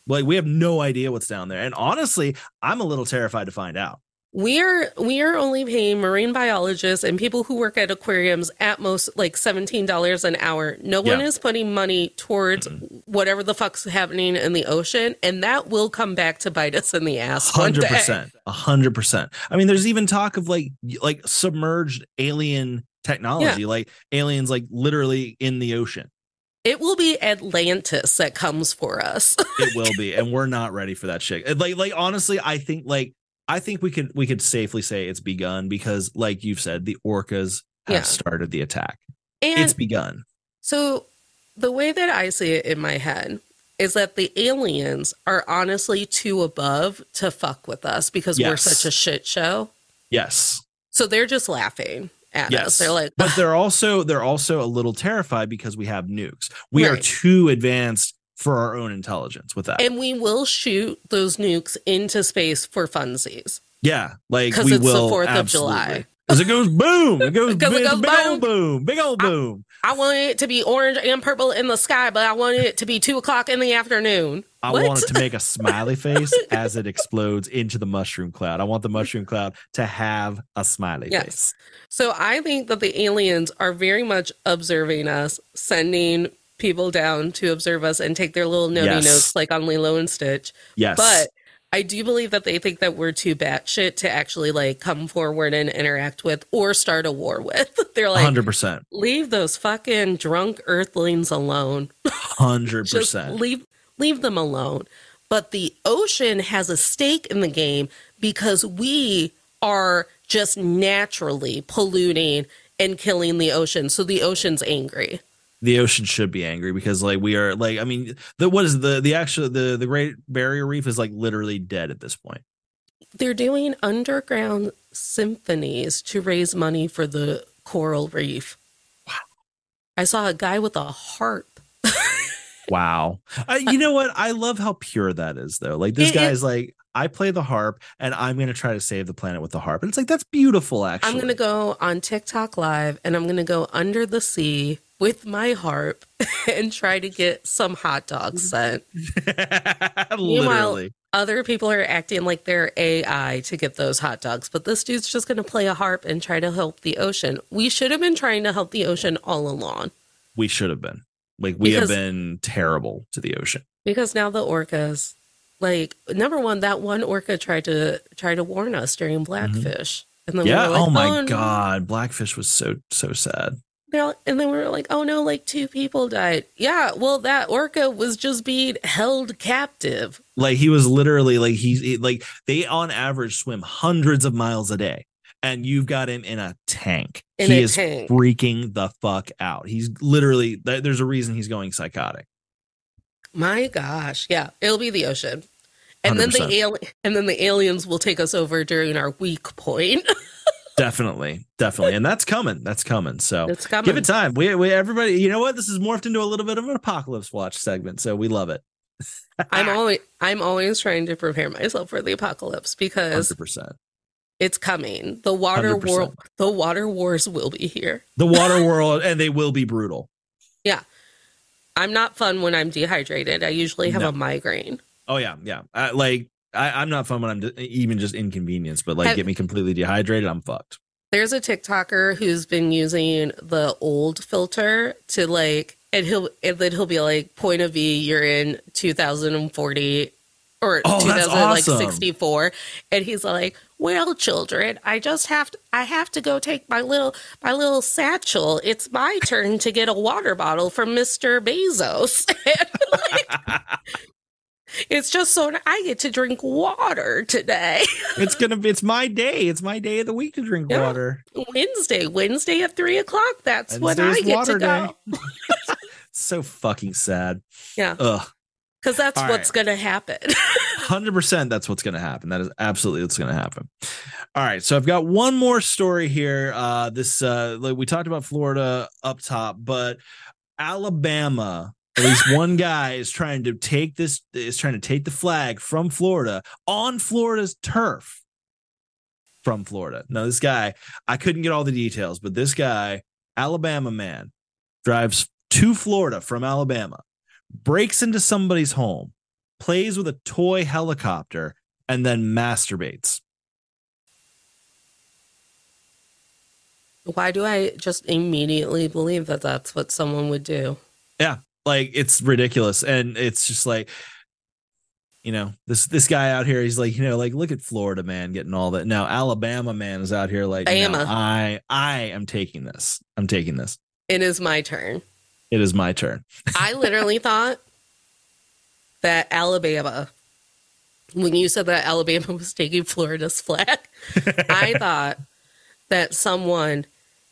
like we have no idea what's down there, and honestly, I'm a little terrified to find out. We are we are only paying marine biologists and people who work at aquariums at most like seventeen dollars an hour. No one is putting money towards whatever the fuck's happening in the ocean, and that will come back to bite us in the ass. one Hundred day. percent, hundred percent. I mean, there's even talk of like like submerged alien technology, like aliens like literally in the ocean. It will be Atlantis that comes for us. It will be, and we're not ready for that shit. Like, like honestly, I think like I think we could we could safely say it's begun because, like you've said, the orcas have Yeah. started the attack. and it's begun. So, the way that I see it in my head is that the aliens are honestly too above to fuck with us because we're such a shit show. Yes, So they're just laughing at us. They're like, but they're also they're also a little terrified because we have nukes. We are too advanced for our own intelligence with that. and we will shoot those nukes into space for funsies. yeah, like 'Cause we it's the will 4th of. July. Because it goes boom. It goes, it goes big boom. old boom. Big old I- boom. I want it to be orange and purple in the sky, but I want it to be two o'clock in the afternoon. I What? want it to make a smiley face as it explodes into the mushroom cloud. I want the mushroom cloud to have a smiley Yes. face. So I think that the aliens are very much observing us, sending people down to observe us and take their little notey Yes. notes like on Lilo and Stitch. Yes. But I do believe that they think that we're too batshit to actually like come forward and interact with or start a war with. They're like, 100%. leave those fucking drunk earthlings alone. 100%. Leave leave them alone. But the ocean has a stake in the game because we are just naturally polluting and killing the ocean. So the ocean's angry. The ocean should be angry because like we are like I mean the what is the the actual the the Great Barrier Reef is like literally dead at this point. They're doing underground symphonies to raise money for the coral reef. Wow. I saw a guy with a harp. Wow. Uh, you know what? I love how pure that is though. Like this It- guy it- is like I play the harp and I'm going to try to save the planet with the harp. And it's like that's beautiful actually. I'm going to go on TikTok live and I'm going to go under the sea with my harp and try to get some hot dogs sent. literally. Other people are acting like they're AI to get those hot dogs, but this dude's just going to play a harp and try to help the ocean. We should have been trying to help the ocean all along We should have been. Like we Because- have been terrible to the ocean. because now the orcas, like number one, that one orca tried to try to warn us during Blackfish, and then Mm-hmm. Yeah. we like, oh my no." god, Blackfish was so so sad. They're like- and then we were like, oh no, like two people died. Yeah, well, that orca was just being held captive. Like he was literally like he's he- like they on average swim hundreds of miles a day, and you've got him in a tank. In he a is tank. freaking the fuck out. He's literally th- there's a reason he's going psychotic. My gosh, yeah, it'll be the ocean, and then 100%. the ali- and then the aliens will take us over during our weak point. Definitely, definitely, and that's coming. That's coming. So it's coming. give it time. We we everybody. You know what? This has morphed into a little bit of an apocalypse watch segment. So we love it. I'm always I'm always trying to prepare myself for the apocalypse because hundred percent. it's coming. The water 100%. war, the water wars will be here. The water world, and they will be brutal. Yeah. I'm not fun when I'm dehydrated. I usually have No. a migraine. Oh yeah, yeah. Uh, like I, I'm not fun when I'm d- even just inconvenienced, but like Have- get me completely dehydrated, I'm fucked. There's a TikToker who's been using the old filter to like, and he'll and then he'll be like, point of view, you're in 2040 or Oh, that's 2064, and he's like, well, children, I just have to, I have to go take my little my little satchel. It's my turn to get a water bottle from Mister Bezos. Like, it's just so I get to drink water today. It's gonna be. It's my day. It's my day of the week to drink Yeah. water. Wednesday, Wednesday at three o'clock. That's when I get to go. So fucking sad. Yeah, Ugh. because that's All what's going to happen. Hundred percent. That's what's gonna happen. That is absolutely what's gonna happen. All right. So I've got one more story here. Uh, this uh, like we talked about Florida up top, but Alabama. At least one guy is trying to take this is trying to take the flag from Florida on Florida's turf. From Florida. Now, this guy, I couldn't get all the details, but this guy, Alabama man, drives to Florida from Alabama, breaks into somebody's home, plays with a toy helicopter, and then masturbates. Why do I just immediately believe that that's what someone would do? Like it's ridiculous, and it's just like, you know, this this guy out here, he's like, you know, like look at Florida man getting all that. Now Alabama man is out here like, no. I I am taking this. I'm taking this. It is my turn. It is my turn. I literally thought that Alabama, when you said that Alabama was taking Florida's flag, I thought that someone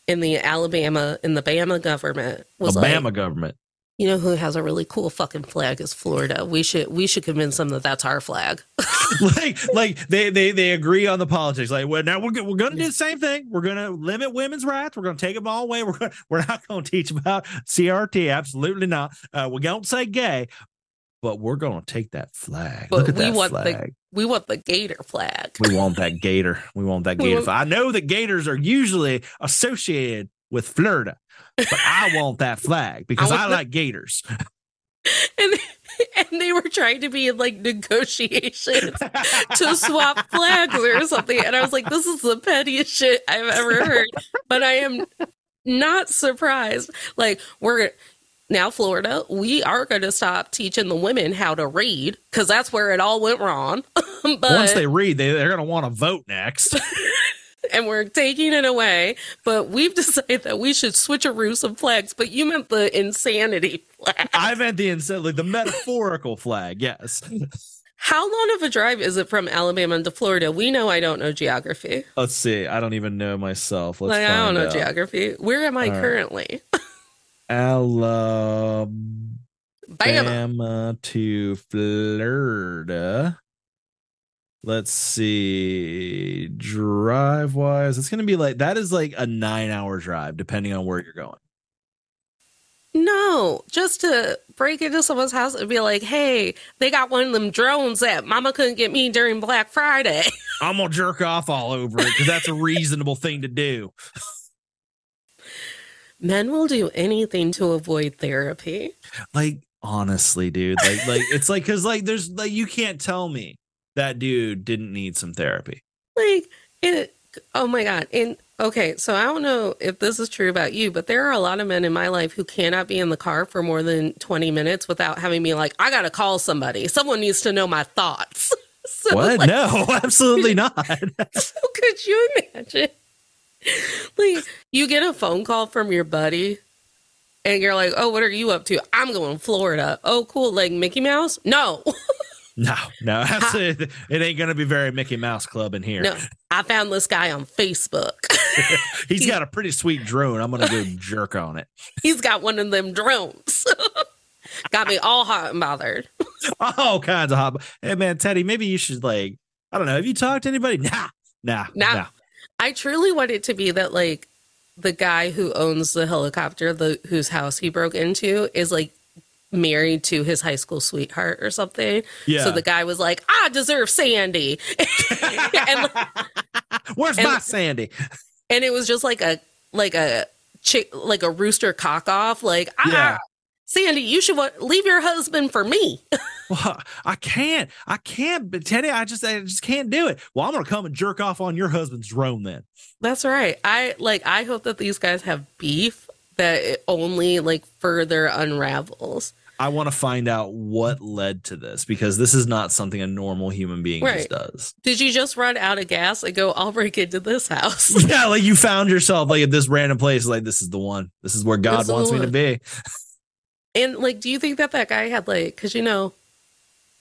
in the Alabama, in the Bama government was Alabama like, government. You know who has a really cool fucking flag is Florida. We should we should convince them that that's our flag. like like they they they agree on the politics. Like well now we're, we're gonna do the same thing. We're gonna limit women's rights. We're gonna take them all away. We're gonna, we're not gonna teach about crt absolutely not. Uh we don't say gay but we're gonna take that flag. But look at we that want the- flag. We want the gator flag. we want that gator. We want that gator want- i know that gators are usually associated with florida but i want that flag because I i, want the- like gators and and they were trying to be in like negotiations to swap flags or something. And I was like, this is the pettiest shit I've ever heard. But I am not surprised. Like, we're now, Florida, we are going to stop teaching the women how to read because that's where it all went wrong. but, once they read they, they're gonna want to vote next and we're taking it away. But we've decided that we should switch a switcheroo some flags. But you meant the insanity flag. i meant the like the metaphorical flag yes How long of a drive is it from Alabama to Florida? We know I don't know geography. Let's see. I don't even know myself. Let's like I don't know out. geography. Where am I All right. currently? Alabama Bama. to Florida. Let's see. Drive wise, it's gonna be like that is like a nine hour drive, depending on where you're going. No, just to break into someone's house and be like, "Hey, they got one of them drones that Mama couldn't get me during Black Friday." I'm gonna jerk off all over it because that's a reasonable thing to do. Men will do anything to avoid therapy. Like honestly, dude. Like like it's like because like there's like you can't tell me that dude didn't need some therapy. Like it. Oh my god! And okay, so I don't know if this is true about you, but there are a lot of men in my life who cannot be in the car for more than twenty minutes without having me like, "I gotta call somebody. Someone needs to know my thoughts." so, What? like, no, absolutely not. So could you imagine? Like, you get a phone call from your buddy, and you're like, "Oh, what are you up to?" I'm going to Florida. Oh, cool. Like Mickey Mouse? No, No, no, that's it. It ain't gonna be very Mickey Mouse Club in here. no. I found this guy on Facebook. He's got a pretty sweet drone. I'm gonna go jerk on it. He's got one of them drones. got me all hot and bothered. All kinds of hot. Hey man, Teddy, maybe you should like. I don't know. Have you talked to anybody? Nah, nah, Nah. nah. I truly want it to be that like the guy who owns the helicopter, the whose house he broke into, is like married to his high school sweetheart or something. Yeah. So the guy was like, "I deserve Sandy," and Where's and- my Sandy? and it was just like a like a chick like a rooster cock off. Like, ah, Yeah. Sandy, you should wa- leave your husband for me. Well, I can't. I can't. But Teddy, I just, I just can't do it. Well, I'm gonna come and jerk off on your husband's drone then. That's right. I like. I hope that these guys have beef that it only like further unravels. I want to find out what led to this because this is not something a normal human being Right. just does. Did you just run out of gas and go? I'll break into this house. Yeah, like you found yourself like at this random place. Like this is the one. This is where God This wants me to be. And like, do you think that that guy had like, because you know,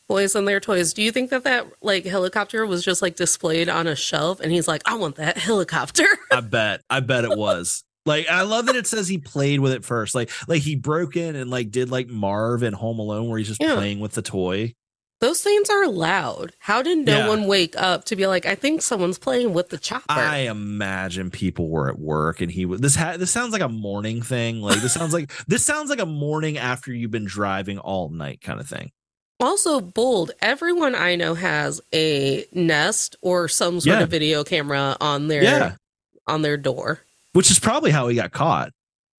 boys and their toys. Do you think that that like helicopter was just like displayed on a shelf, and he's like, I want that helicopter. I bet. I bet it was. Like I love that it says he played with it first. Like like he broke in and like did like Marv in Home Alone where he's just Yeah. playing with the toy. Those things are loud. How did no Yeah. one wake up to be like, I think someone's playing with the chopper? I imagine people were at work and he was this ha- this sounds like a morning thing. Like this sounds like this sounds like a morning after you've been driving all night kind of thing. Also, bold. Everyone I know has a Nest or some sort Yeah. of video camera on their on their door. Which is probably how he got caught.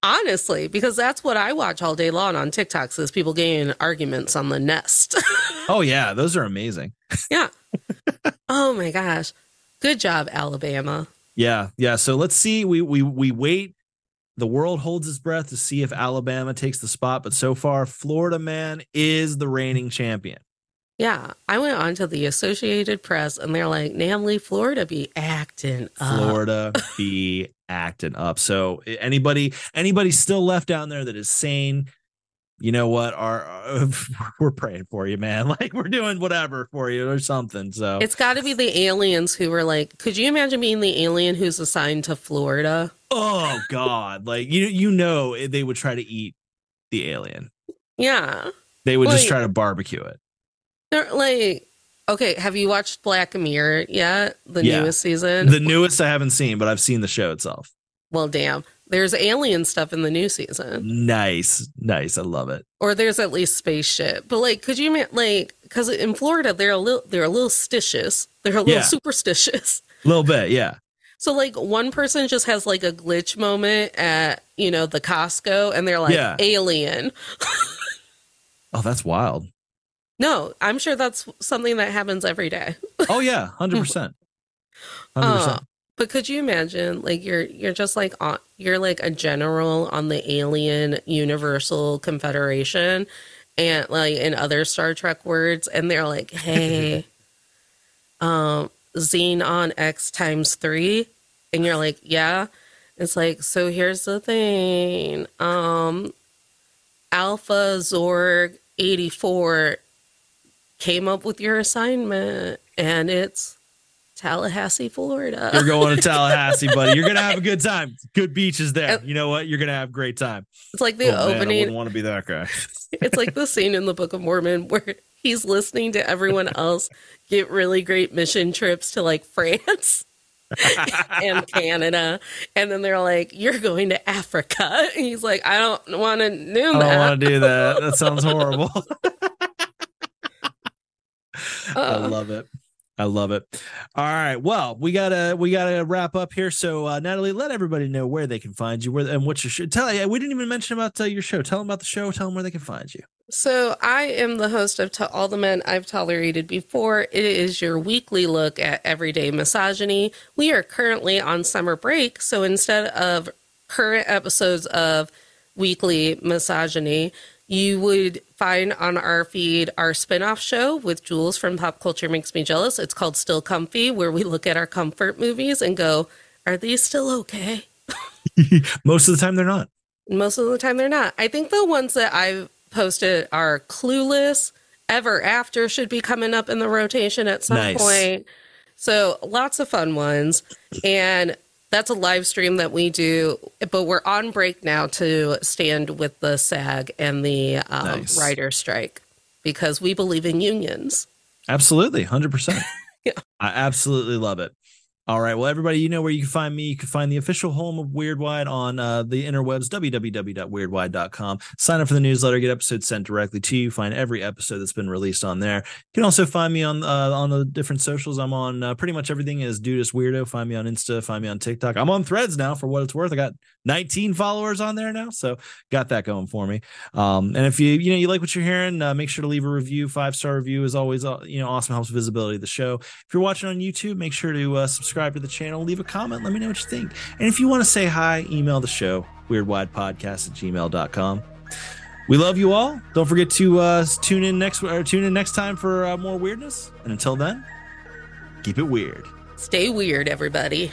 Honestly, because that's what I watch all day long on TikToks is people getting arguments on the Nest. Oh yeah, those are amazing. yeah. oh my gosh. Good job, Alabama. Yeah, yeah. So let's see. We we we wait. The world holds its breath to see if Alabama takes the spot, but so far, Florida man is the reigning champion. Yeah. I went on to the Associated Press and they're like, Namely, Florida be acting up. Florida be acting up. So anybody anybody still left down there that is sane, you know what? Our uh, we're praying for you, man. Like we're doing whatever for you or something. So It's got to be the aliens who were like, could you imagine being the alien who's assigned to Florida? oh god, like you you know they would try to eat the alien. Yeah. They would just try to barbecue it. They're like, okay, have you watched Black Mirror yet? The Yeah. newest season? The newest I haven't seen, but I've seen the show itself. well, damn. There's alien stuff in the new season, Nice, nice. I love it. or there's at least spaceship. But like, could you like, because in Florida they're a little they're a little stitious. They're a little Yeah. superstitious. A little bit, yeah. So like, one person just has like a glitch moment at you know the Costco, and they're like, Yeah. alien. Oh, that's wild. No, I'm sure that's something that happens every day. Oh yeah, hundred percent. Uh, but could you imagine, like you're you're just like on, you're like a general on the alien Universal Confederation, and like in other Star Trek words, and they're like, "Hey, um, Xenon X times three, and you're like, "Yeah." It's like, so here's the thing, um, Alpha Zorg eighty four came up with your assignment, and it's Tallahassee, Florida. You're going to Tallahassee, buddy. You're gonna have a good time. Good beaches there. You know what? You're gonna have a great time. It's like the oh, man, I wouldn't want to be that guy. it's like the scene in the Book of Mormon where he's listening to everyone else get really great mission trips to like France and Canada, and then they're like, "You're going to Africa." And he's like, "I don't want to do that. I don't want to do that. That sounds horrible. I love it. I love it. All right. Well, we gotta we gotta wrap up here. So, uh, Natalie, let everybody know where they can find you, where and what your show. Tell yeah, we didn't even mention about uh, your show. Tell them about the show. Tell them where they can find you. So I am the host of to All the Men I've Tolerated Before. It is your weekly look at everyday misogyny. We are currently on summer break, so instead of current episodes of weekly misogyny, you would find on our feed our spin-off show with Jules from Pop Culture Makes Me Jealous. It's called Still Comfy, where we look at our comfort movies and go, are these still okay? Most of the time, they're not. Most of the time, they're not. I think the ones that I've posted are Clueless, Ever After should be coming up in the rotation at some Nice. point. So lots of fun ones. And that's a live stream that we do, but we're on break now to stand with the SAG and the um, Nice. writer strike because we believe in unions. Absolutely, hundred percent. Yeah. I absolutely love it. All right. Well, everybody, you know where you can find me. You can find the official home of Weird Wide on uh, the interwebs, www.weirdwide.com. Sign up for the newsletter, get episodes sent directly to you. Find every episode that's been released on there. You can also find me on uh, on the different socials. I'm on uh, pretty much everything is Dudist Weirdo. Find me on Insta. Find me on TikTok. I'm on Threads now for what it's worth. I got 19 followers on there now, so got that going for me. Um, and if you you know you like what you're hearing, uh, make sure to leave a review. Five star review is always uh, you know awesome. Helps visibility of the show. If you're watching on YouTube, make sure to uh, subscribe subscribe to the channel, leave a comment, let me know what you think. And if you want to say hi, email the show, weirdwidepodcast at gmail.com. We love you all. Don't forget to uh, tune in next or tune in next time for uh, more weirdness. And until then, keep it weird. Stay weird, everybody.